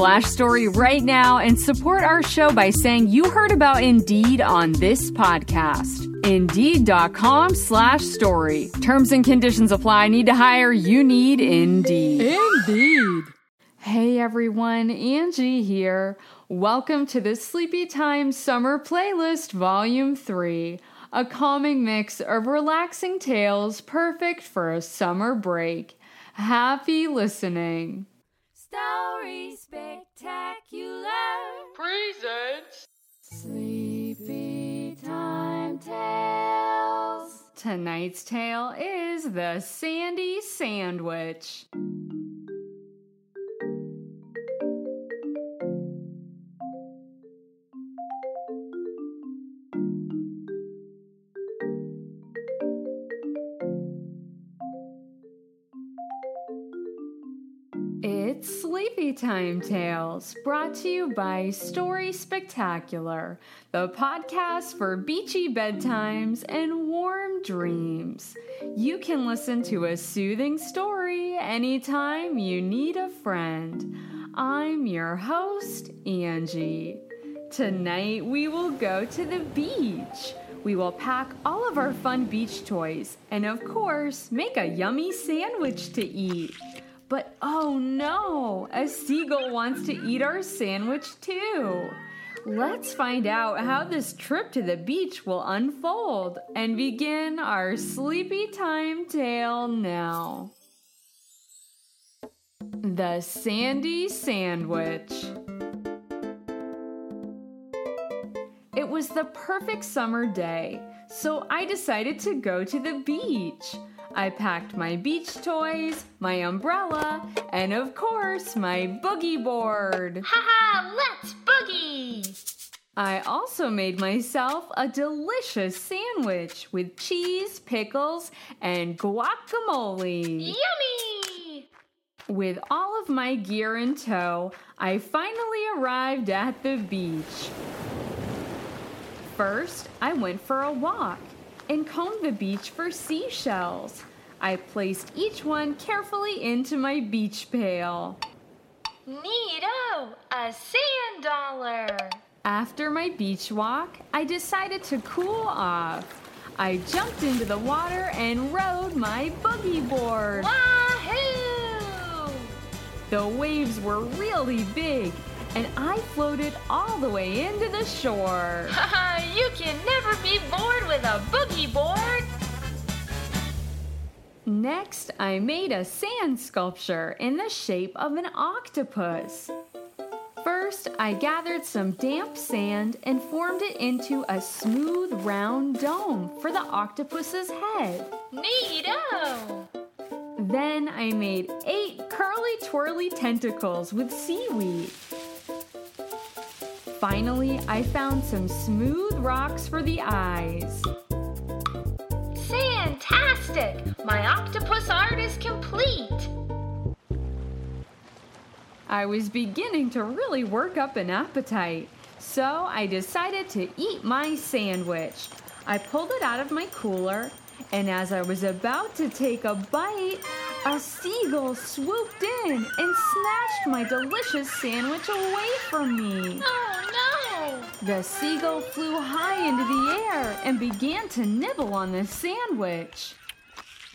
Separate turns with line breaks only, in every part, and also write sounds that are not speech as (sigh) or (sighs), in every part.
story right now and support our show by saying you heard about Indeed on this podcast. Indeed.com slash story. Terms and conditions apply. Need to hire? You need Indeed.
Indeed.
Hey everyone, Angie here. Welcome to the Sleepy Time Summer Playlist Volume 3, a calming mix of relaxing tales perfect for a summer break. Happy listening.
Story Spectacular
Presents.
Sleepy Time Tales. Tonight's tale is the Sandy Sandwich. It's Sleepy Time Tales, brought to you by Story Spectacular, the podcast for beachy bedtimes and warm dreams. You can listen to a soothing story anytime you need a friend. I'm your host, Angie. Tonight we will go to the beach. We will pack all of our fun beach toys and, of course, make a yummy sandwich to eat. But oh no, a seagull wants to eat our sandwich too. Let's find out how this trip to the beach will unfold and begin our sleepy time tale now. The Sandy Sandwich. It was the perfect summer day, so I decided to go to the beach. I packed my beach toys, my umbrella, and of course, my boogie board.
Haha, let's boogie!
I also made myself a delicious sandwich with cheese, pickles, and guacamole.
Yummy!
With all of my gear in tow, I finally arrived at the beach. First, I went for a walk and combed the beach for seashells. I placed each one carefully into my beach pail.
Neato! A sand dollar!
After my beach walk, I decided to cool off. I jumped into the water and rode my boogie board.
Wahoo!
The waves were really big, and I floated all the way into the shore. (laughs)
You can never be bored with a boogie board!
Next, I made a sand sculpture in the shape of an octopus. First, I gathered some damp sand and formed it into a smooth round dome for the octopus's head.
Neato!
Then I made eight curly twirly tentacles with seaweed. Finally, I found some smooth rocks for the eyes.
Fantastic! My octopus art is complete!
I was beginning to really work up an appetite, so I decided to eat my sandwich. I pulled it out of my cooler, and as I was about to take a bite, a seagull swooped in and snatched my delicious sandwich away from me.
Oh no!
The seagull flew high into the air and began to nibble on the sandwich.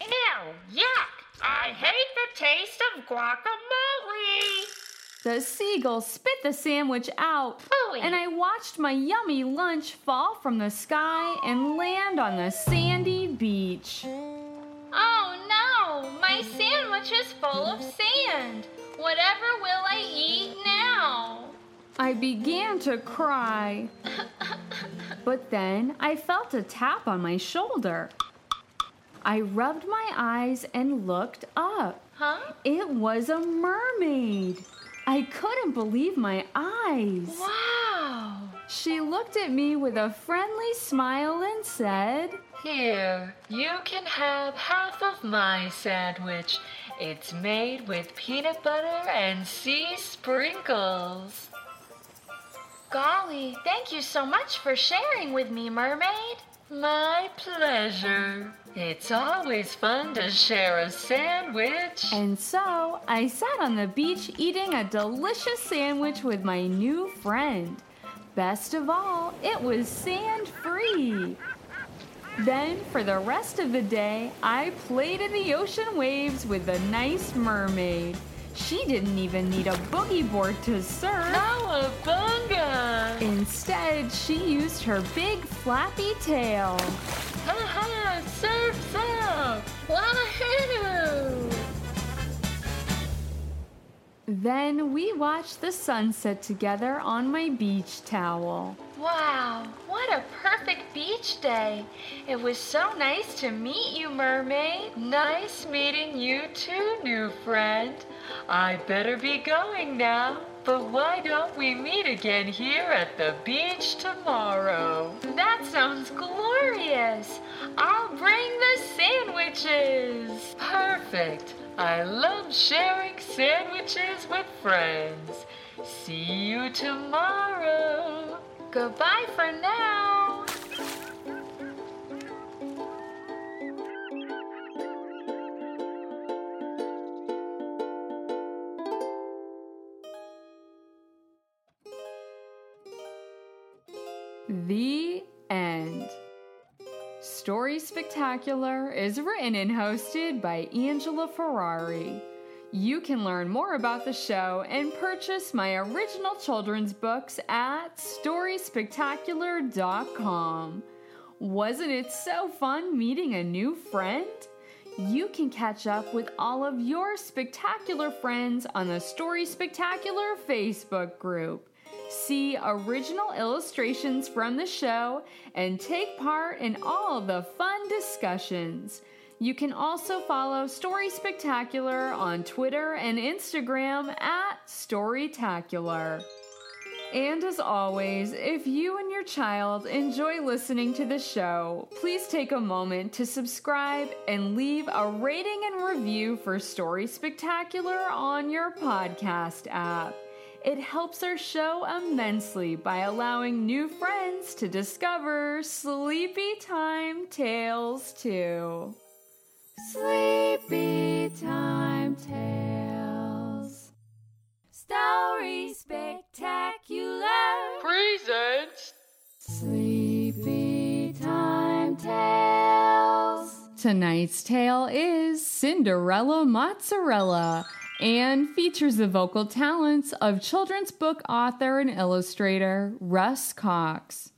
Ew! Yuck! I hate the taste of guacamole!
The seagull spit the sandwich out,
Phooey.
and I watched my yummy lunch fall from the sky and land on the sandy beach.
Oh My sandwich is full of sand. Whatever will I eat now?
I began to cry. but then I felt a tap on my shoulder. I rubbed my eyes and looked up.
Huh?
It was a mermaid. I couldn't believe my eyes.
Wow!
She looked at me with a friendly smile and said,
Here, you can have half of my sandwich. It's made with peanut butter and sea sprinkles.
Golly, thank you so much for sharing with me, mermaid.
My pleasure. It's always fun to share a sandwich.
And so I sat on the beach eating a delicious sandwich with my new friend. Best of all, it was sand free. Then, for the rest of the day, I played in the ocean waves with the nice mermaid. She didn't even need a boogie board to surf.
Cowabunga!
Instead, she used her big flappy tail.
Ha ha! Surf's up!
Wahoo!
Then we watched the sunset together on my beach towel.
Wow, what a perfect beach day. It was so nice to meet you, mermaid.
Nice meeting you too, new friend. I better be going now, but why don't we meet again here at the beach tomorrow?
That sounds glorious. I'll bring the sandwiches.
Perfect. I love sharing sandwiches with friends. See you tomorrow.
Goodbye for now.
The end. Story Spectacular is written and hosted by Angela Ferrari. You can learn more about the show and purchase my original children's books at StorySpectacular.com. Wasn't it so fun meeting a new friend? You can catch up with all of your spectacular friends on the Story Spectacular Facebook group. See original illustrations from the show and take part in all the fun discussions. You can also follow Story Spectacular on Twitter and Instagram at Storytacular. And as always, if you and your child enjoy listening to the show, please take a moment to subscribe and leave a rating and review for Story Spectacular on your podcast app. It helps our show immensely by allowing new friends to discover Sleepy Time Tales too. Sleepy Time Tales. Story Spectacular.
Presents.
Sleepy Time Tales. Tonight's tale is Cinderella Mozzarella and features the vocal talents of children's book author and illustrator Russ Cox.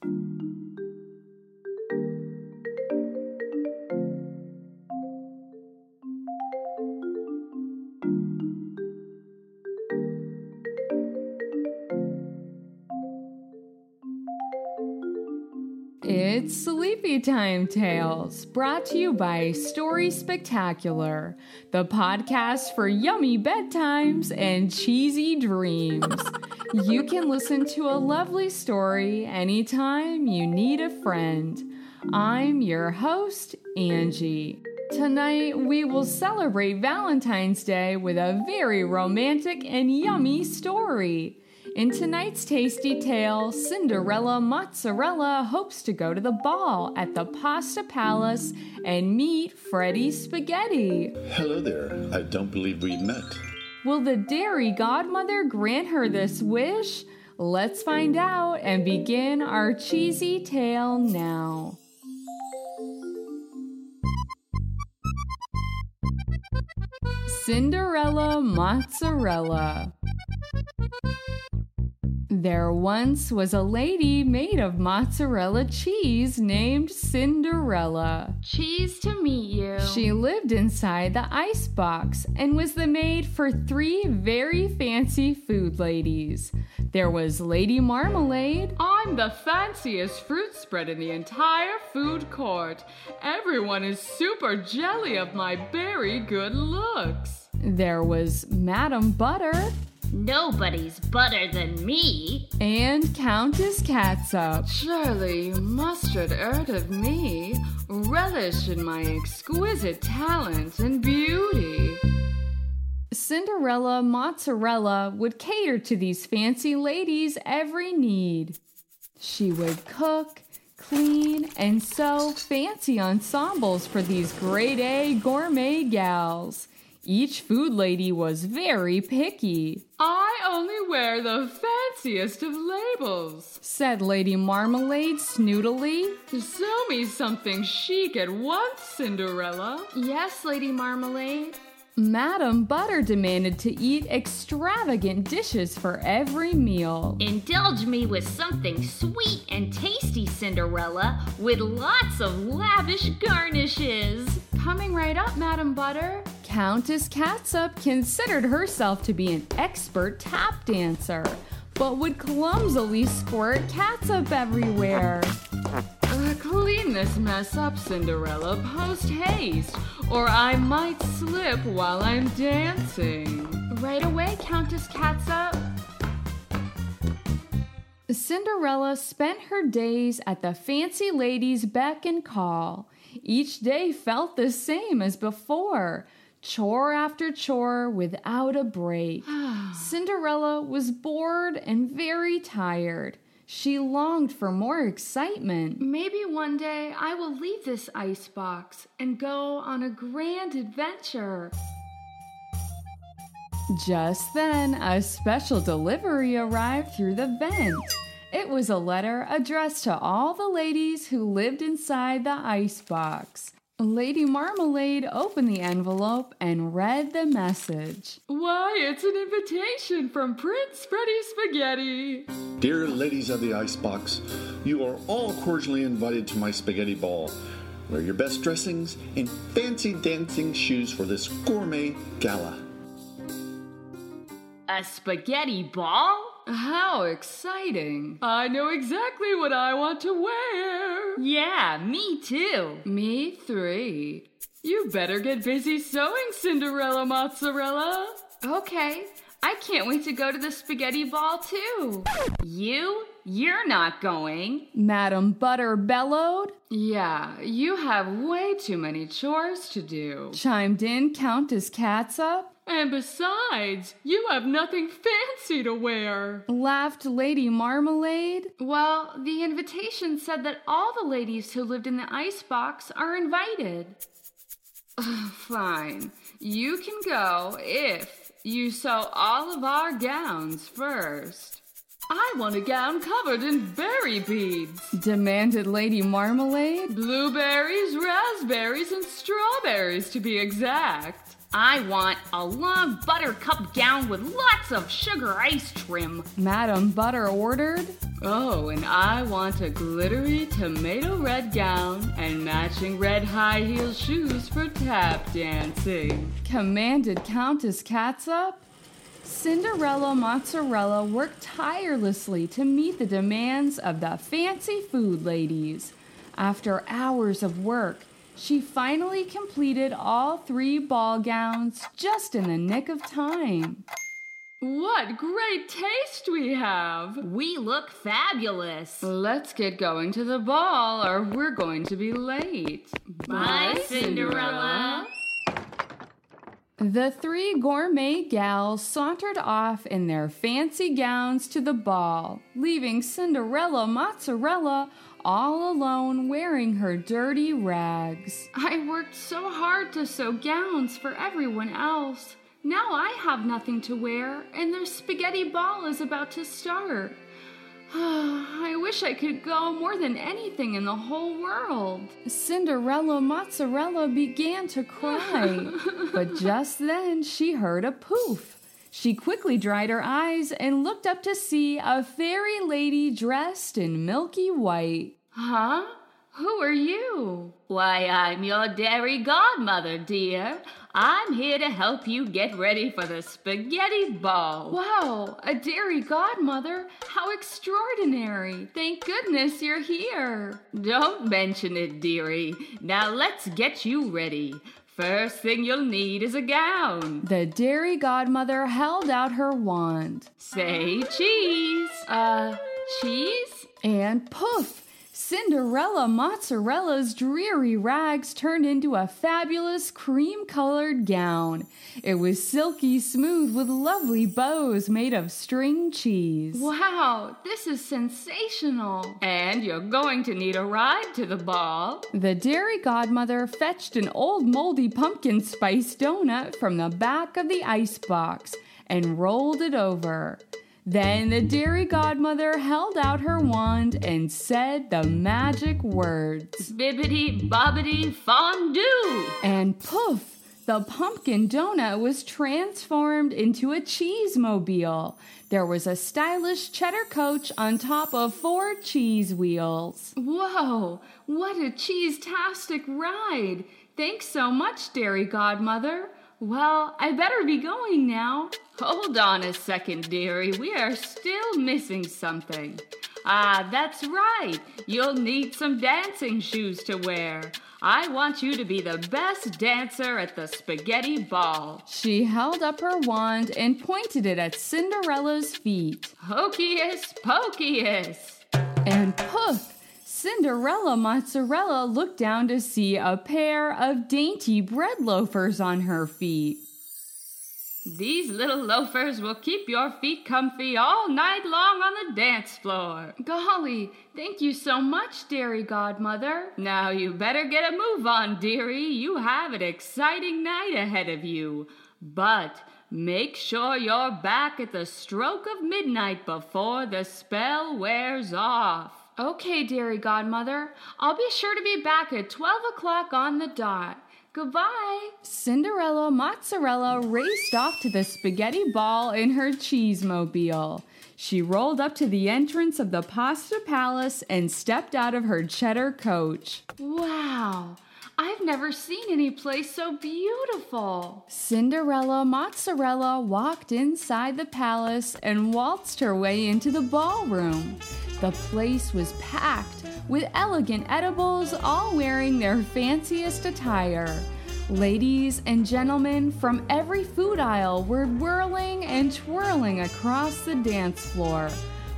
It's Sleepy Time Tales, brought to you by Story Spectacular, the podcast for yummy bedtimes and cheesy dreams. you can listen to a lovely story anytime you need a friend. I'm your host, Angie. Tonight, we will celebrate Valentine's Day with a very romantic and yummy story. In tonight's tasty tale, Cinderella Mozzarella hopes to go to the ball at the Pasta Palace and meet Freddy Spaghetti.
Hello there. I don't believe we've met.
Will the dairy godmother grant her this wish? Let's find out and begin our cheesy tale now. Cinderella Mozzarella. There once was a lady made of mozzarella cheese named Cinderella.
Cheese to meet you.
She lived inside the ice box and was the maid for three very fancy food ladies. There was Lady Marmalade.
I'm the fanciest fruit spread in the entire food court. Everyone is super jelly of my very good looks.
There was Madam Butter
Nobody's butter than me.
and Countess Catsup.
Surely you must have heard of me, relish in my exquisite talent and beauty.
Cinderella Mozzarella would cater to these fancy ladies' every need. She would cook, clean, and sew fancy ensembles for these grade A gourmet gals. Each food lady was very picky,
I only wear the fanciest of labels.
said Lady Marmalade snootily.
Sew me something chic at once, Cinderella.
Yes, Lady Marmalade.
Madam Butter demanded to eat extravagant dishes for every meal.
Indulge me with something sweet and tasty, Cinderella, with lots of lavish garnishes.
Coming right up, Madam Butter.
Countess Catsup considered herself to be an expert tap dancer, but would clumsily squirt catsup everywhere.
Uh, clean this mess up, Cinderella, post haste, or I might slip while I'm dancing.
Right away, Countess Catsup.
Cinderella spent her days at the fancy lady's beck and call. Each day felt the same as before. Chore after chore without a break. (sighs) Cinderella was bored and very tired. She longed for more excitement.
Maybe one day I will leave this ice box and go on a grand adventure.
Just then, a special delivery arrived through the vent. It was a letter addressed to all the ladies who lived inside the ice box. Lady Marmalade opened the envelope and read the message.
Why, it's an invitation from Prince Freddy Spaghetti.
Dear ladies of the icebox, you are all cordially invited to my spaghetti ball. Wear your best dressings and fancy dancing shoes for this gourmet gala.
A spaghetti ball?
How exciting! I know exactly what I want to wear.
Yeah, me too.
Me three. You better get busy sewing, Cinderella Mozzarella.
Okay, I can't wait to go to the spaghetti ball too. You? You're not going.
Madam Butter bellowed,
Yeah, you have way too many chores to do.
chimed in Countess Catsup,
And besides, you have nothing fancy to wear.
laughed Lady Marmalade.
Well, the invitation said that all the ladies who lived in the ice box are invited. Fine. You can go if you sew all of our gowns first. I want a gown covered in berry beads.
Demanded Lady Marmalade.
Blueberries, raspberries, and strawberries to be exact.
I want a long buttercup gown with lots of sugar ice trim.
Madam Butter ordered.
Oh, and I want a glittery tomato red gown and matching red high heel shoes for tap dancing.
commanded Countess Catsup. Cinderella Mozzarella worked tirelessly to meet the demands of the fancy food ladies. After hours of work, she finally completed all three ball gowns just in the nick of time.
What great taste we have!
We look fabulous.
Let's get going to the ball or we're going to be late.
Bye, Cinderella.
The three gourmet gals sauntered off in their fancy gowns to the ball, leaving Cinderella Mozzarella all alone wearing her dirty rags.
I worked so hard to sew gowns for everyone else. Now I have nothing to wear, and their spaghetti ball is about to start. (sighs)
I wish I could go more than anything in the whole world.
Cinderella Mozzarella began to cry, (laughs) but just then she heard a poof. She quickly dried her eyes and looked up to see a fairy lady dressed in milky white.
Huh? Who are you?
Why, I'm your dairy godmother, dear. I'm here to help you get ready for the spaghetti ball.
Wow, a dairy godmother? How extraordinary! Thank goodness you're here.
Don't mention it, dearie. Now let's get you ready. First thing you'll need is a gown.
The dairy godmother held out her wand.
Say cheese.
Uh, cheese?
And poof! Cinderella Mozzarella's dreary rags turned into a fabulous cream colored gown. It was silky smooth with lovely bows made of string cheese.
Wow, this is sensational.
And you're going to need a ride to the ball.
The dairy godmother fetched an old moldy pumpkin spice donut from the back of the ice box and rolled it over. Then the dairy godmother held out her wand and said the magic words
Bibbidi bobbidi fondue!
And poof! The pumpkin donut was transformed into a cheese mobile. There was a stylish cheddar coach on top of four cheese wheels.
Whoa, what a cheese-tastic ride! Thanks so much, Dairy Godmother. Well, I better be going now.
Hold on a second, dearie. We are still missing something. Ah, that's right. You'll need some dancing shoes to wear. I want you to be the best dancer at the spaghetti ball.
She held up her wand and pointed it at Cinderella's feet.
Hocus pocus!
And poof! Cinderella Mozzarella looked down to see a pair of dainty bread loafers on her feet.
These little loafers will keep your feet comfy all night long on the dance floor.
Golly, thank you so much, Dairy Godmother.
Now you better get a move on, dearie. You have an exciting night ahead of you. But make sure you're back at the stroke of midnight before the spell wears off.
Okay, Dairy Godmother. I'll be sure to be back at 12 o'clock on the dot. Goodbye.
Cinderella Mozzarella raced off to the spaghetti ball in her cheese mobile. She rolled up to the entrance of the pasta palace and stepped out of her cheddar coach.
Wow. I've never seen any place so beautiful.
Cinderella Mozzarella walked inside the palace and waltzed her way into the ballroom. The place was packed with elegant edibles, all wearing their fanciest attire. Ladies and gentlemen from every food aisle were whirling and twirling across the dance floor,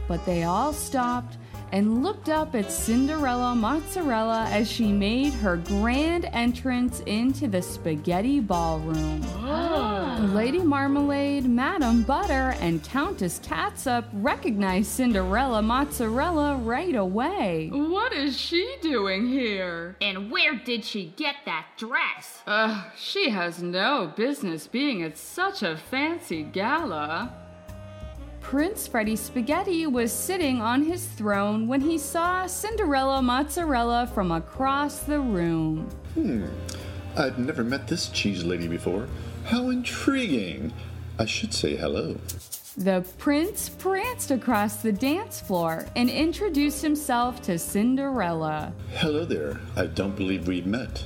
but they all stopped and looked up at Cinderella Mozzarella as she made her grand entrance into the spaghetti ballroom.
Oh.
Lady Marmalade, Madame Butter, and Countess Catsup recognized Cinderella Mozzarella right away.
What is she doing here?
And where did she get that dress?
Ugh, she has no business being at such a fancy gala.
Prince Freddie Spaghetti was sitting on his throne when he saw Cinderella Mozzarella from across the room.
Hmm. I've never met this cheese lady before. How intriguing! I should say hello.
The prince pranced across the dance floor and introduced himself to Cinderella.
Hello there. I don't believe we've met.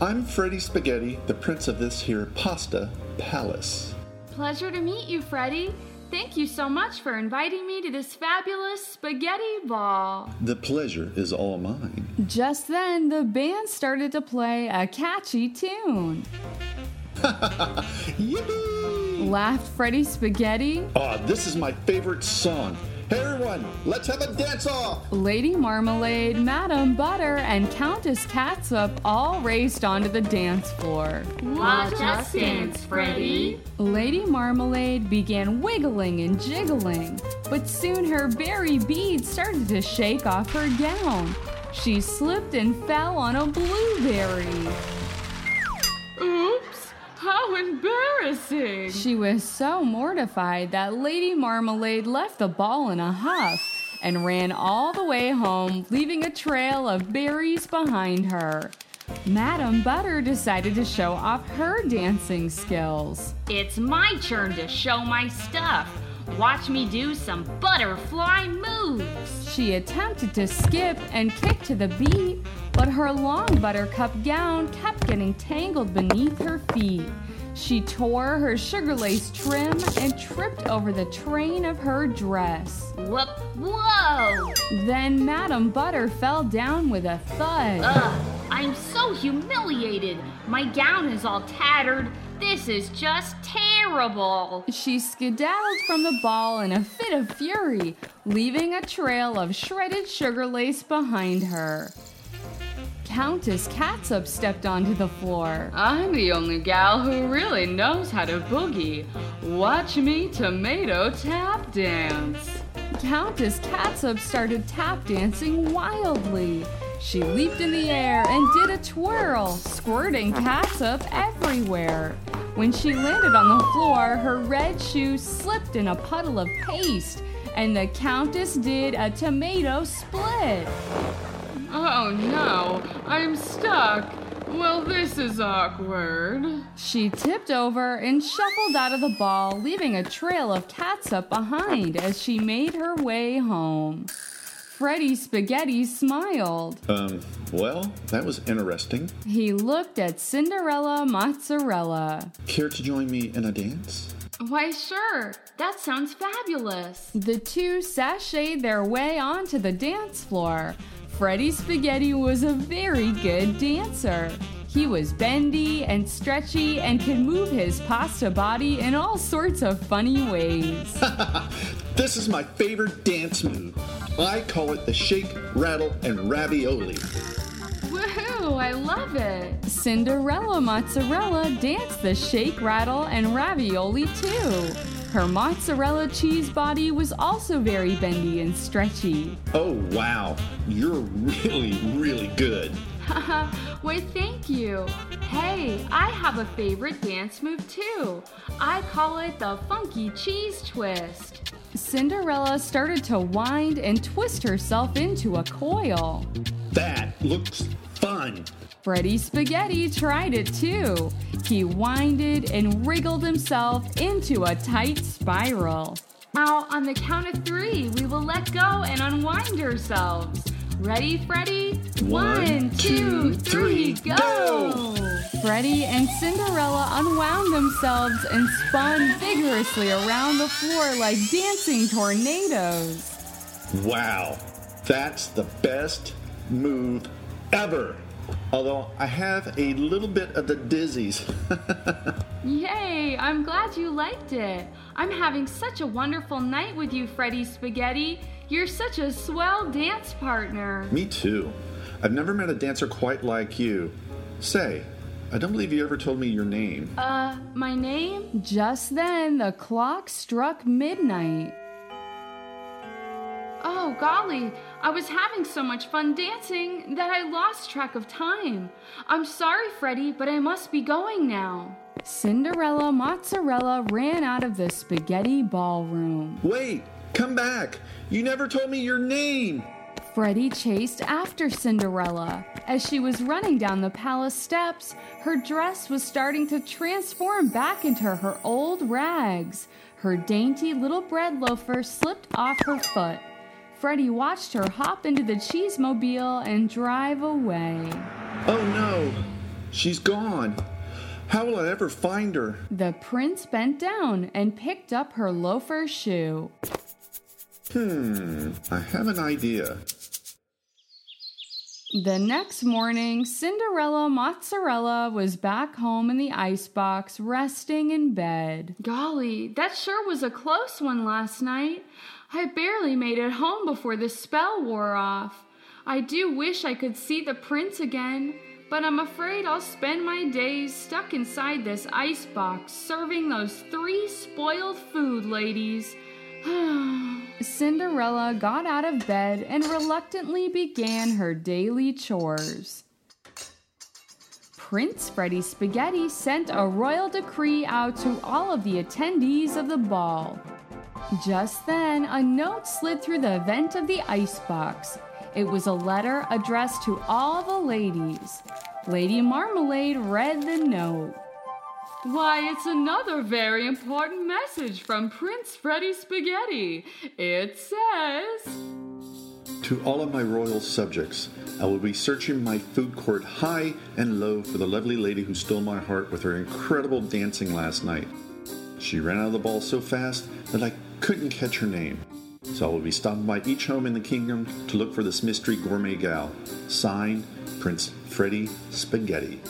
I'm Freddie Spaghetti, the prince of this here pasta palace.
Pleasure to meet you, Freddie. Thank you so much for inviting me to this fabulous spaghetti ball.
The pleasure is all mine.
Just then, the band started to play a catchy tune. (laughs)
Yippee!
Laughed Freddie Spaghetti.
Ah, this is my favorite song. Hey everyone, let's have a dance off!
Lady Marmalade, Madame Butter, and Countess Catsup all raced onto the dance floor.
Watch us dance, Freddie.
Lady Marmalade began wiggling and jiggling, but soon her berry beads started to shake off her gown. She slipped and fell on a blueberry.
Oops! How embarrassing!
She was so mortified that Lady Marmalade left the ball in a huff and ran all the way home, leaving a trail of berries behind her. Madam Butter decided to show off her dancing skills.
It's my turn to show my stuff. Watch me do some butterfly moves.
She attempted to skip and kick to the beat, but her long buttercup gown kept getting tangled beneath her feet. She tore her sugar lace trim and tripped over the train of her dress.
Whoop, whoa!
Then Madam Butter fell down with a thud.
Ugh, I'm so humiliated. My gown is all tattered. This is just terrible.
She skedaddled from the ball in a fit of fury, leaving a trail of shredded sugar lace behind her. Countess Catsup stepped onto the floor.
I'm the only gal who really knows how to boogie. Watch me tomato tap dance.
Countess Catsup started tap dancing wildly. She leaped in the air and did a twirl, squirting catsup everywhere. When she landed on the floor, her red shoe slipped in a puddle of paste, and the Countess did a tomato split.
Oh no, I'm stuck. Well, this is awkward.
She tipped over and shuffled out of the ball, leaving a trail of catsup behind as she made her way home. Freddy Spaghetti smiled.
Um, well, that was interesting.
He looked at Cinderella Mozzarella.
Care to join me in a dance?
Why, sure. That sounds fabulous.
The two sashayed their way onto the dance floor. Freddy Spaghetti was a very good dancer. He was bendy and stretchy and could move his pasta body in all sorts of funny ways. (laughs)
This is my favorite dance move. I call it the shake, rattle, and ravioli.
Woohoo, I love it.
Cinderella Mozzarella danced the shake, rattle, and ravioli too. Her mozzarella cheese body was also very bendy and stretchy.
Oh, wow. You're really, really good. (laughs)
Why, thank you. Hey, I have a favorite dance move too. I call it the funky cheese twist.
Cinderella started to wind and twist herself into a coil.
That looks fun.
Freddy Spaghetti tried it too. He winded and wriggled himself into a tight spiral.
Now, on the count of three, we will let go and unwind ourselves. Ready, Freddy?
One, two, three, go!
Freddy and Cinderella unwound themselves and spun vigorously around the floor like dancing tornadoes.
Wow. That's the best move ever. Although I have a little bit of the dizzies. (laughs)
Yay, I'm glad you liked it. I'm having such a wonderful night with you, Freddy Spaghetti. You're such a swell dance partner.
Me too. I've never met a dancer quite like you. Say, I don't believe you ever told me your name.
Uh, my name?
Just then, the clock struck midnight.
Oh, golly, I was having so much fun dancing that I lost track of time. I'm sorry, Freddy, but I must be going now.
Cinderella Mozzarella ran out of the spaghetti ballroom.
Wait, come back. You never told me your name.
Freddy chased after Cinderella. As she was running down the palace steps, her dress was starting to transform back into her old rags. Her dainty little bread loafer slipped off her foot. Freddy watched her hop into the cheesemobile and drive away.
Oh no, she's gone. How will I ever find her?
The prince bent down and picked up her loafer shoe.
Hmm, I have an idea.
The next morning, Cinderella Mozzarella was back home in the icebox, resting in bed.
Golly, that sure was a close one last night. I barely made it home before the spell wore off. I do wish I could see the prince again, but I'm afraid I'll spend my days stuck inside this icebox serving those three spoiled food ladies. (sighs)
Cinderella got out of bed and reluctantly began her daily chores. Prince Freddy Spaghetti sent a royal decree out to all of the attendees of the ball. Just then, a note slid through the vent of the icebox. It was a letter addressed to all the ladies. Lady Marmalade read the note.
Why, it's another very important message from Prince Freddie Spaghetti. It says.
To all of my royal subjects, I will be searching my food court high and low for the lovely lady who stole my heart with her incredible dancing last night. She ran out of the ball so fast that I couldn't catch her name. So I will be stopping by each home in the kingdom to look for this mystery gourmet gal. Signed, Prince Freddie Spaghetti.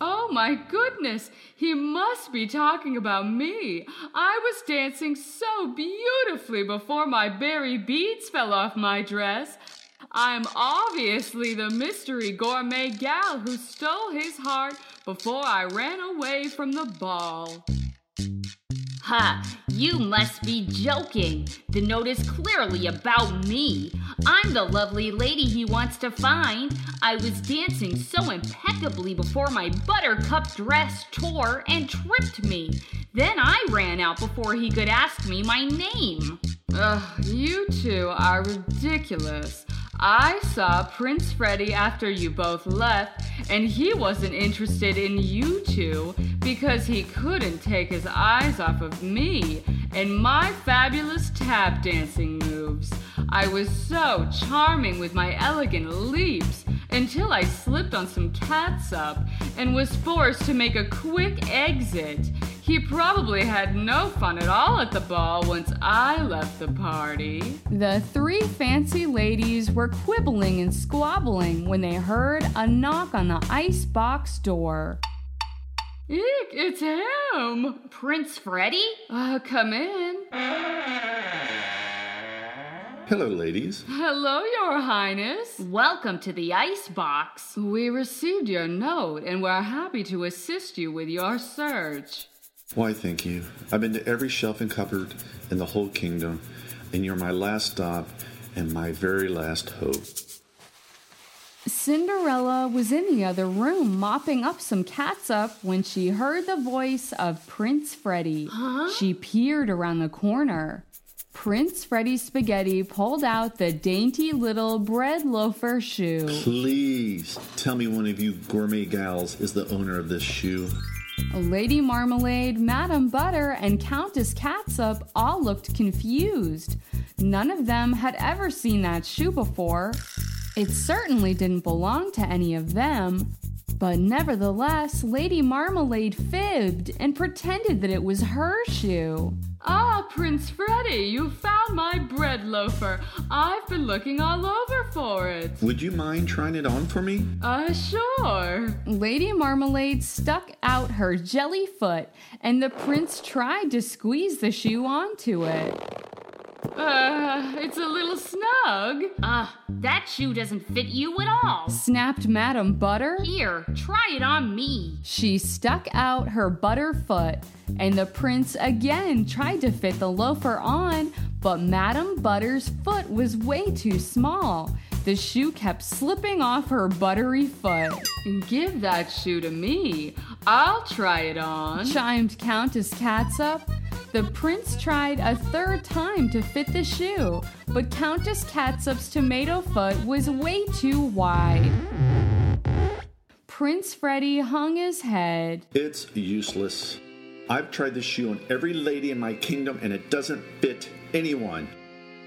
Oh my goodness, he must be talking about me. I was dancing so beautifully before my berry beads fell off my dress. I'm obviously the mystery gourmet gal who stole his heart before I ran away from the ball.
Ha! You must be joking. The note is clearly about me. I'm the lovely lady he wants to find. I was dancing so impeccably before my buttercup dress tore and tripped me. Then I ran out before he could ask me my name.
Ugh, you two are ridiculous. I saw Prince Freddie after you both left, and he wasn't interested in you two because he couldn't take his eyes off of me and my fabulous tap dancing moves. I was so charming with my elegant leaps until I slipped on some catsup and was forced to make a quick exit. He probably had no fun at all at the ball once I left the party.
The three fancy ladies were quibbling and squabbling when they heard a knock on the icebox door.
Eek, it's him!
Prince Freddie?
Uh, come in.
Hello, ladies.
Hello, Your Highness.
Welcome to the icebox.
We received your note and we're happy to assist you with your search.
Why, thank you. I've been to every shelf and cupboard in the whole kingdom, and you're my last stop and my very last hope.
Cinderella was in the other room mopping up some catsup when she heard the voice of Prince Freddie. She peered around the corner. Prince Freddie Spaghetti pulled out the dainty little bread loafer shoe.
Please tell me one of you gourmet gals is the owner of this shoe.
Lady Marmalade, Madame Butter, and Countess Catsup all looked confused. None of them had ever seen that shoe before. It certainly didn't belong to any of them. But nevertheless, Lady Marmalade fibbed and pretended that it was her shoe.
Ah, Prince Freddie, you found my bread loafer. I've been looking all over for it.
Would you mind trying it on for me?
Uh, sure.
Lady Marmalade stuck out her jelly foot, and the prince tried to squeeze the shoe onto it.
Uh, it's a little snug.
Ah, that shoe doesn't fit you at all.
Snapped Madam Butter.
Here, try it on me.
She stuck out her butter foot, and the prince again tried to fit the loafer on, but Madam Butter's foot was way too small. The shoe kept slipping off her buttery foot.
Give that shoe to me. I'll try it on.
Chimed Countess Catsup. The prince tried a third time to fit the shoe, but Countess Catsup's tomato foot was way too wide. Prince Freddie hung his head.
It's useless. I've tried this shoe on every lady in my kingdom and it doesn't fit anyone.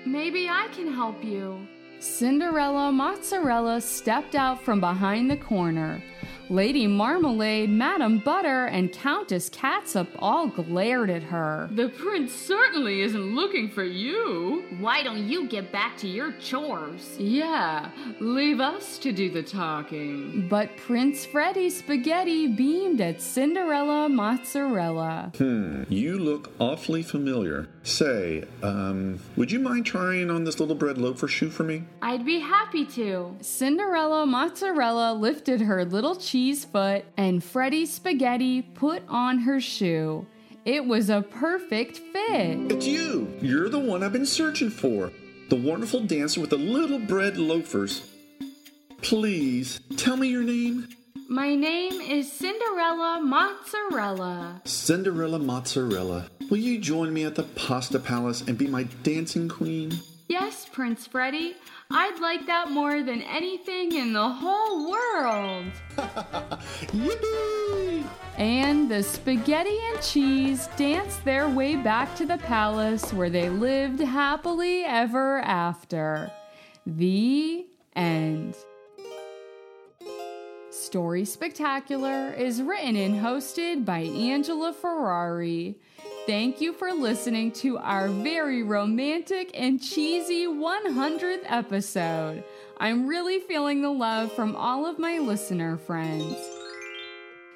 Maybe I can help you.
Cinderella Mozzarella stepped out from behind the corner. Lady Marmalade, Madame Butter, and Countess Catsup all glared at her.
The prince certainly isn't looking for you.
Why don't you get back to your chores?
Yeah, leave us to do the talking.
But Prince Freddie Spaghetti beamed at Cinderella Mozzarella.
Hmm, you look awfully familiar. Say, um, would you mind trying on this little bread loafer shoe for me?
I'd be happy to.
Cinderella Mozzarella lifted her little cheese foot, and Freddie Spaghetti put on her shoe. It was a perfect fit.
It's you! You're the one I've been searching for. The wonderful dancer with the little bread loafers. Please, tell me your name.
My name is Cinderella Mozzarella.
Cinderella Mozzarella, will you join me at the Pasta Palace and be my dancing queen?
Yes, Prince Freddie. I'd like that more than anything in the whole world. (laughs)
Yippee!
And the spaghetti and cheese danced their way back to the palace where they lived happily ever after. The end. Story Spectacular is written and hosted by Angela Ferrari. Thank you for listening to our very romantic and cheesy 100th episode. I'm really feeling the love from all of my listener friends.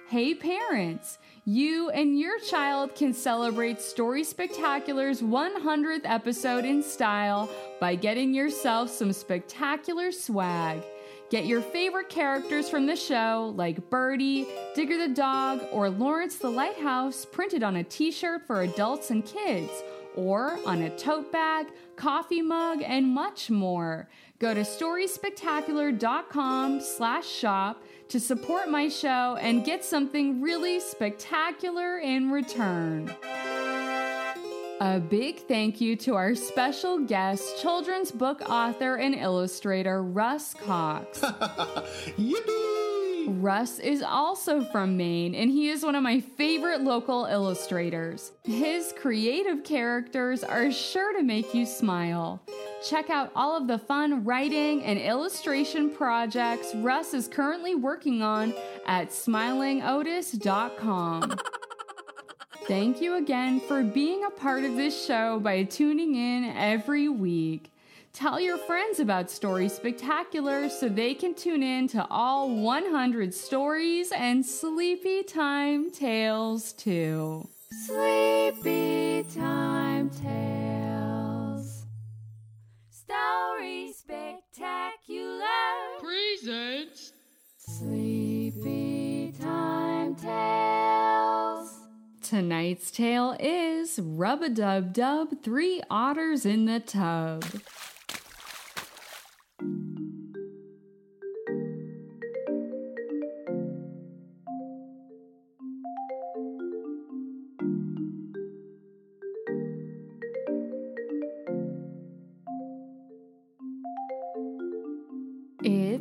Hey, parents! You and your child can celebrate Story Spectacular's 100th episode in style by getting yourself some spectacular swag. Get your favorite characters from the show, like Birdie, Digger the dog, or Lawrence the lighthouse, printed on a t shirt for adults and kids, or on a tote bag, coffee mug, and much more. Go to storyspectacular.com slash shop to support my show and get something really spectacular in return. A big thank you to our special guest, children's book author and illustrator Russ Cox. (laughs)
Yippee!
Russ is also from Maine, and he is one of my favorite local illustrators. His creative characters are sure to make you smile. Check out all of the fun writing and illustration projects Russ is currently working on at smilingotis.com. (laughs) Thank you again for being a part of this show by tuning in every week. Tell your friends about Story Spectacular so they can tune in to all 100 stories and sleepy time tales too. Sleepy time tales. Story Spectacular.
Presents.
Sleepy time tales. Tonight's tale is Rub a Dub Dub Three Otters in the Tub.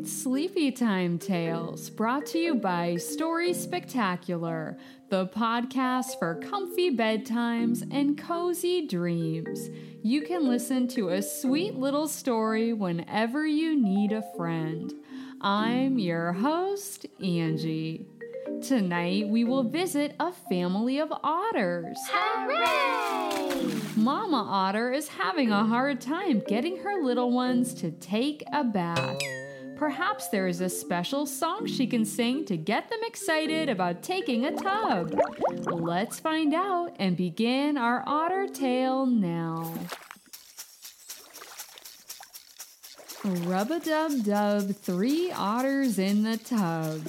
Sleepy Time Tales, brought to you by Story Spectacular, the podcast for comfy bedtimes and cozy dreams. You can listen to a sweet little story whenever you need a friend. I'm your host, Angie. Tonight we will visit a family of otters.
Hooray!
Mama Otter is having a hard time getting her little ones to take a bath. Perhaps there is a special song she can sing to get them excited about taking a tub. Let's find out and begin our otter tale now. Rub a dub dub, three otters in the tub.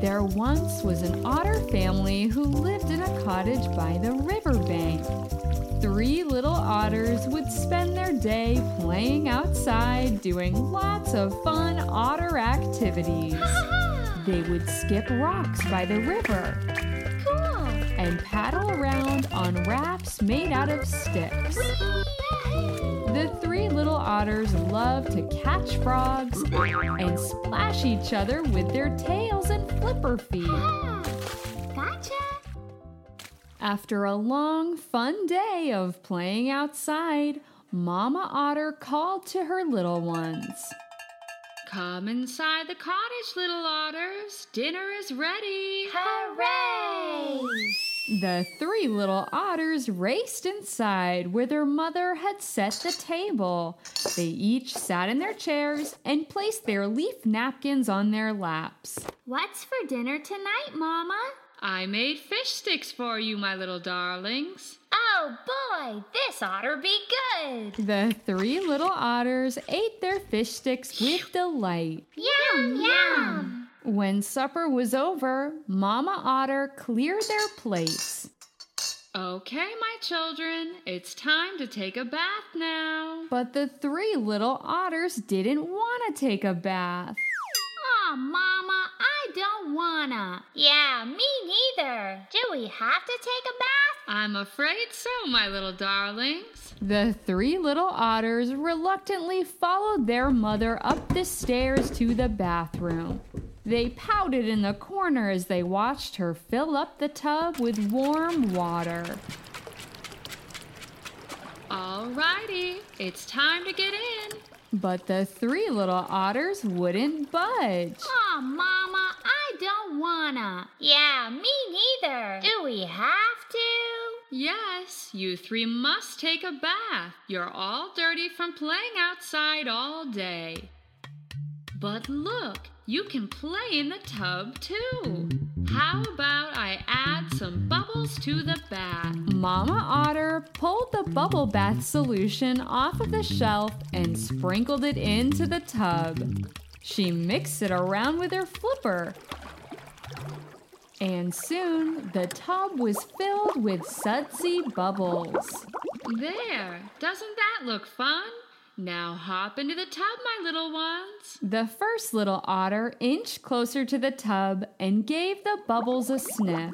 There once was an otter family who lived in a cottage by the riverbank. Three little otters would spend their day playing outside, doing lots of fun otter activities. (laughs) They would skip rocks by the river
Cool!
and paddle around on rafts made out of sticks. The three little otters love to catch frogs and splash each other with their tails and flipper feet. After a long, fun day of playing outside, Mama Otter called to her little ones.
Come inside the cottage, little otters. Dinner is ready.
Hooray!
The three little otters raced inside where their mother had set the table. They each sat in their chairs and placed their leaf napkins on their laps.
What's for dinner tonight, Mama?
I made fish sticks for you, my little darlings.
Oh boy, this otter be good!
The three little otters ate their fish sticks with delight.
Yum, yum!
When supper was over, Mama Otter cleared their plates.
Okay, my children, it's time to take a bath now.
But the three little otters didn't want to take a bath.
Aw, Mama, I don't wanna.
Yeah, me neither. Do we have to take a bath?
I'm afraid so, my little darlings.
The three little otters reluctantly followed their mother up the stairs to the bathroom. They pouted in the corner as they watched her fill up the tub with warm water.
Alrighty, it's time to get in.
But the three little otters wouldn't budge.
Aw, Mama, I don't wanna.
Yeah, me neither. Do we have to?
Yes, you three must take a bath. You're all dirty from playing outside all day. But look, you can play in the tub too. How about I add some bubbles to the bath?
Mama Otter pulled the bubble bath solution off of the shelf and sprinkled it into the tub. She mixed it around with her flipper. And soon the tub was filled with sudsy bubbles.
There, doesn't that look fun? Now hop into the tub, my little ones.
The first little otter inched closer to the tub and gave the bubbles a sniff.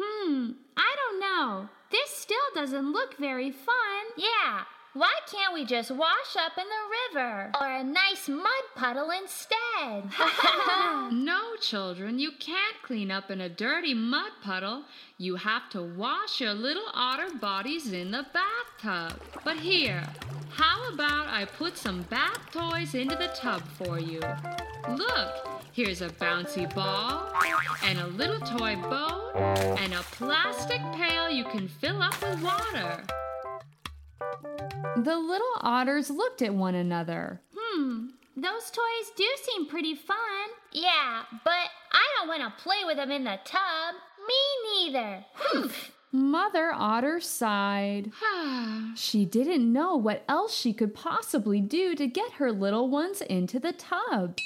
Hmm, I don't know. This still doesn't look very fun.
Yeah, why can't we just wash up in the river? Or a nice mud puddle instead? (laughs)
no, children, you can't clean up in a dirty mud puddle. You have to wash your little otter bodies in the bathtub. But here, how about I put some bath toys into the tub for you? Look, here's a bouncy ball, and a little toy boat, and a plastic pail you can fill up with water.
The little otters looked at one another.
Hmm, those toys do seem pretty fun.
Yeah, but I don't want to play with them in the tub. Me neither. Humph.
Mother Otter sighed. (sighs) she didn't know what else she could possibly do to get her little ones into the tub.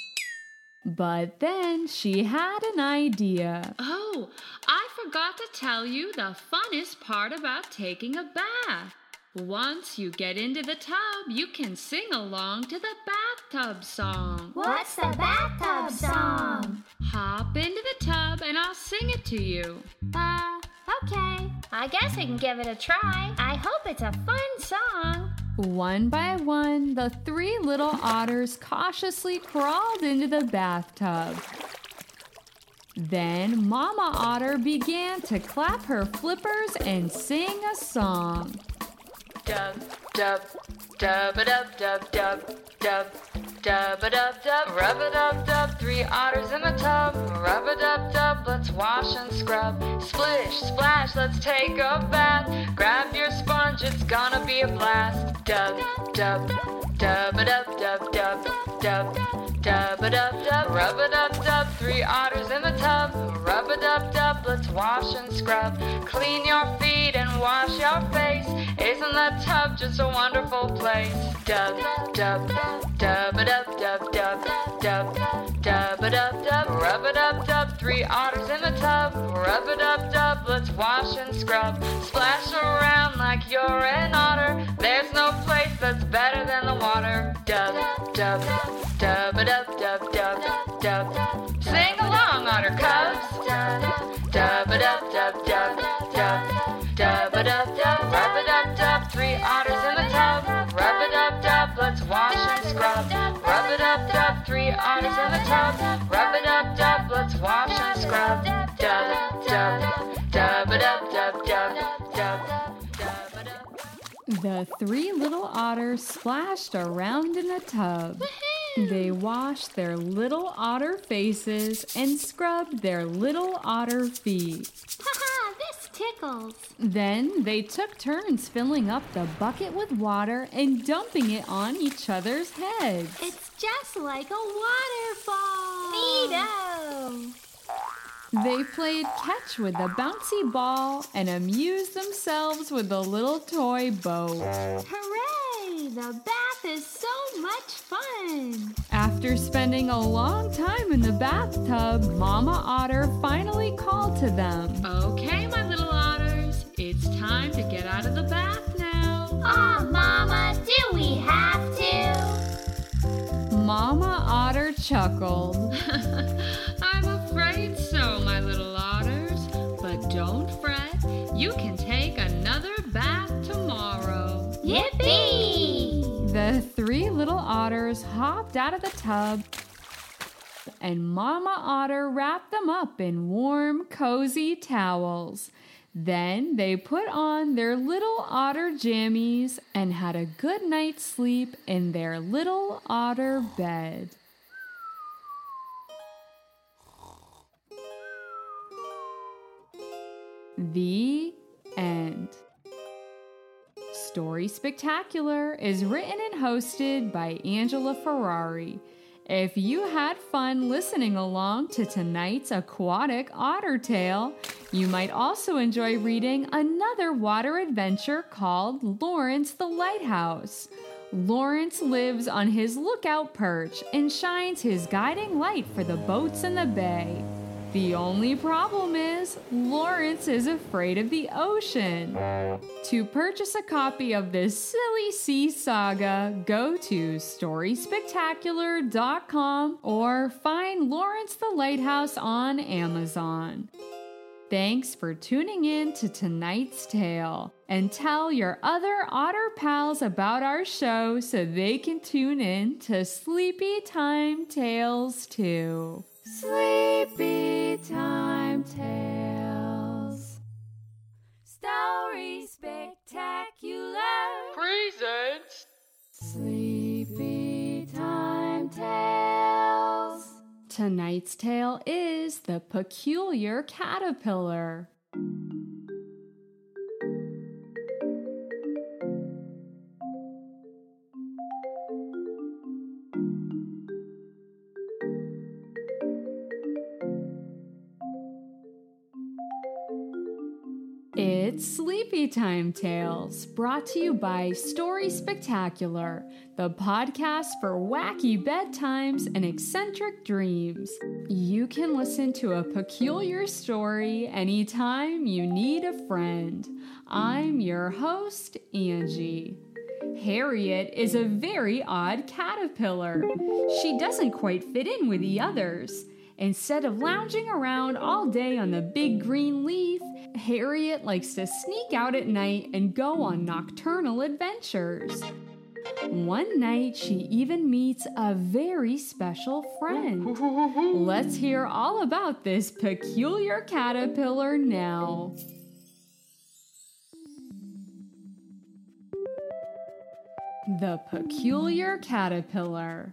But then she had an idea.
Oh, I forgot to tell you the funnest part about taking a bath. Once you get into the tub, you can sing along to the bathtub song.
What's the bathtub song?
Hop into the tub and I'll sing it to you.
Uh, okay. I guess I can give it a try. I hope it's a fun song.
One by one, the three little otters cautiously crawled into the bathtub. Then Mama Otter began to clap her flippers and sing a song.
Dub dub dub a dub dub dub dub dub a dub dub rub a dub dub three otters in the tub. Rub a dub dub let's wash and scrub. Splish splash let's take a bath. Grab your sponge it's gonna be a blast dub dub dub dub dub dub dub dub a dub dub rub a dub dub three otters in the tub. Rub a dub dub let's wash and scrub. Clean your feet and wash your face. Isn't that tub just a wonderful place? Dub dub dub a dub dub dub dub dub a dub dub rub a dub dub three otters in the tub. Rub a dub dub let's wash and scrub. Splash around like you're an otter. There's no place that's better than the water. Dub dub dub a dub dub dub dub sing along otter cubs the three
little otters splashed around in the tub. They washed their little otter faces and scrubbed their little otter feet.
Haha, this tickles.
Then they took turns filling up the bucket with water and dumping it on each other's heads.
It's just like a waterfall.
Neato.
They played catch with the bouncy ball and amused themselves with the little toy boat.
Hooray! The bath is so much fun!
After spending a long time in the bathtub, Mama Otter finally called to them.
Okay, my little otters, it's time to get out of the bath now.
Aw, oh, Mama, do we have to?
Mama Otter chuckled. (laughs)
I'm afraid you can take another bath tomorrow.
Yippee!
The three little otters hopped out of the tub, and Mama Otter wrapped them up in warm, cozy towels. Then they put on their little otter jammies and had a good night's sleep in their little otter bed. The end. Story Spectacular is written and hosted by Angela Ferrari. If you had fun listening along to tonight's aquatic otter tale, you might also enjoy reading another water adventure called Lawrence the Lighthouse. Lawrence lives on his lookout perch and shines his guiding light for the boats in the bay. The only problem is, Lawrence is afraid of the ocean. To purchase a copy of this silly sea saga, go to StorySpectacular.com or find Lawrence the Lighthouse on Amazon. Thanks for tuning in to tonight's tale. And tell your other otter pals about our show so they can tune in to Sleepy Time Tales too. Sleepy Time Tales. Story Spectacular.
Presents.
Sleepy Time Tales. Tonight's tale is The Peculiar Caterpillar. Sleepy Time Tales, brought to you by Story Spectacular, the podcast for wacky bedtimes and eccentric dreams. You can listen to a peculiar story anytime you need a friend. I'm your host, Angie. Harriet is a very odd caterpillar. She doesn't quite fit in with the others. Instead of lounging around all day on the big green leaf, Harriet likes to sneak out at night and go on nocturnal adventures. One night, she even meets a very special friend. Let's hear all about this peculiar caterpillar now. The Peculiar Caterpillar.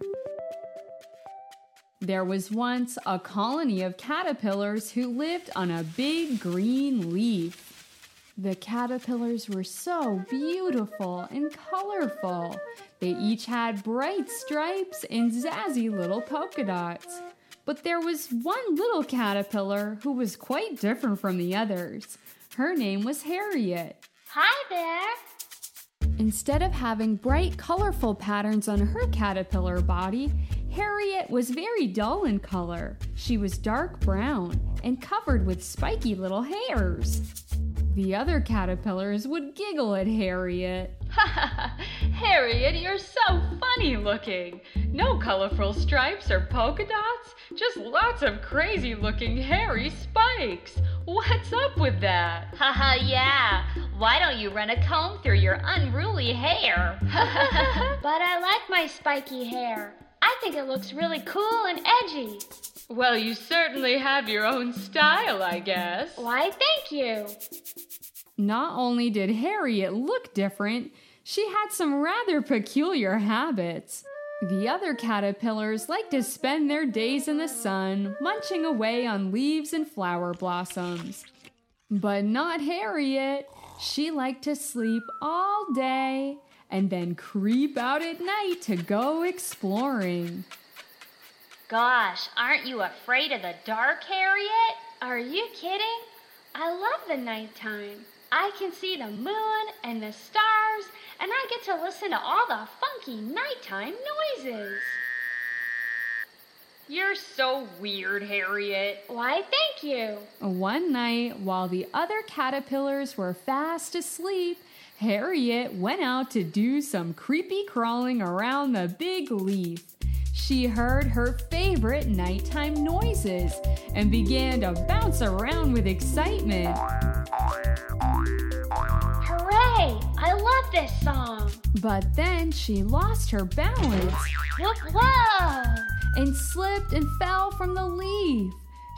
There was once a colony of caterpillars who lived on a big green leaf. The caterpillars were so beautiful and colorful. They each had bright stripes and zazzy little polka dots. But there was one little caterpillar who was quite different from the others. Her name was Harriet.
Hi there.
Instead of having bright, colorful patterns on her caterpillar body, Harriet was very dull in color. She was dark brown and covered with spiky little hairs. The other caterpillars would giggle at Harriet.
Ha Harriet, you're so funny looking. No colorful stripes or polka dots, just lots of crazy looking hairy spikes. What's up with that?
Haha, yeah. Why don't you run a comb through your unruly hair? (laughs) (laughs)
But I like my spiky hair. I think it looks really cool and edgy.
Well, you certainly have your own style, I guess.
Why, thank you.
Not only did Harriet look different, she had some rather peculiar habits. The other caterpillars liked to spend their days in the sun, munching away on leaves and flower blossoms. But not Harriet. She liked to sleep all day and then creep out at night to go exploring.
Gosh, aren't you afraid of the dark, Harriet?
Are you kidding? I love the nighttime. I can see the moon and the stars, and I get to listen to all the funky nighttime noises.
You're so weird, Harriet.
Why, thank you.
One night, while the other caterpillars were fast asleep, Harriet went out to do some creepy crawling around the big leaf. she heard her favorite nighttime noises and began to bounce around with excitement.
Hooray! I love this song.
But then she lost her balance
Whoop, whoa!
and slipped and fell from the leaf.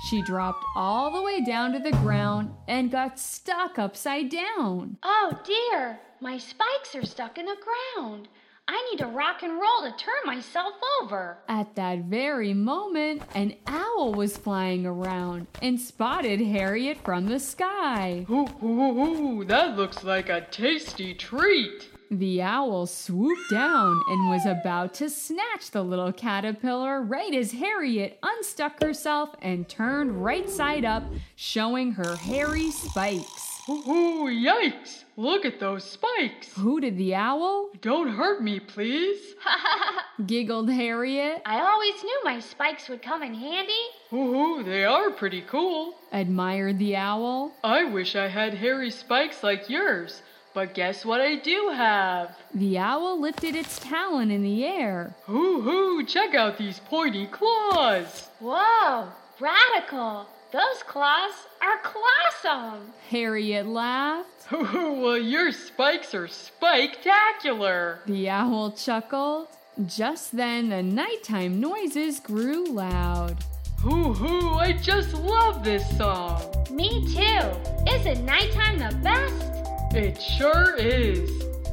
She dropped all the way down to the ground and got stuck upside down.
Oh dear, my spikes are stuck in the ground. I need to rock and roll to turn myself over.
At that very moment, an owl was flying around and spotted Harriet from the sky.
Ooh, ooh, ooh, that looks like a tasty treat.
The owl swooped down and was about to snatch the little caterpillar right as Harriet unstuck herself and turned right side up, showing her hairy spikes.
Ooh, ooh, yikes! Look at those spikes.
Hooted the owl,
Don't hurt me, please. (laughs)
giggled Harriet,
I always knew my spikes would come in handy.
Ooh, ooh, they are pretty cool.
admired the owl.
I wish I had hairy spikes like yours, but guess what I do have?
The owl lifted its talon in the air.
Hoo hoo, check out these pointy claws.
Whoa, radical! Those claws are clawsome.
Harriet laughed.
Hoo hoo, well, your spikes are spike-tacular.
The owl chuckled. Just then, the nighttime noises grew loud.
Hoo hoo, I just love this song.
Me too. Isn't nighttime the best?
It sure is.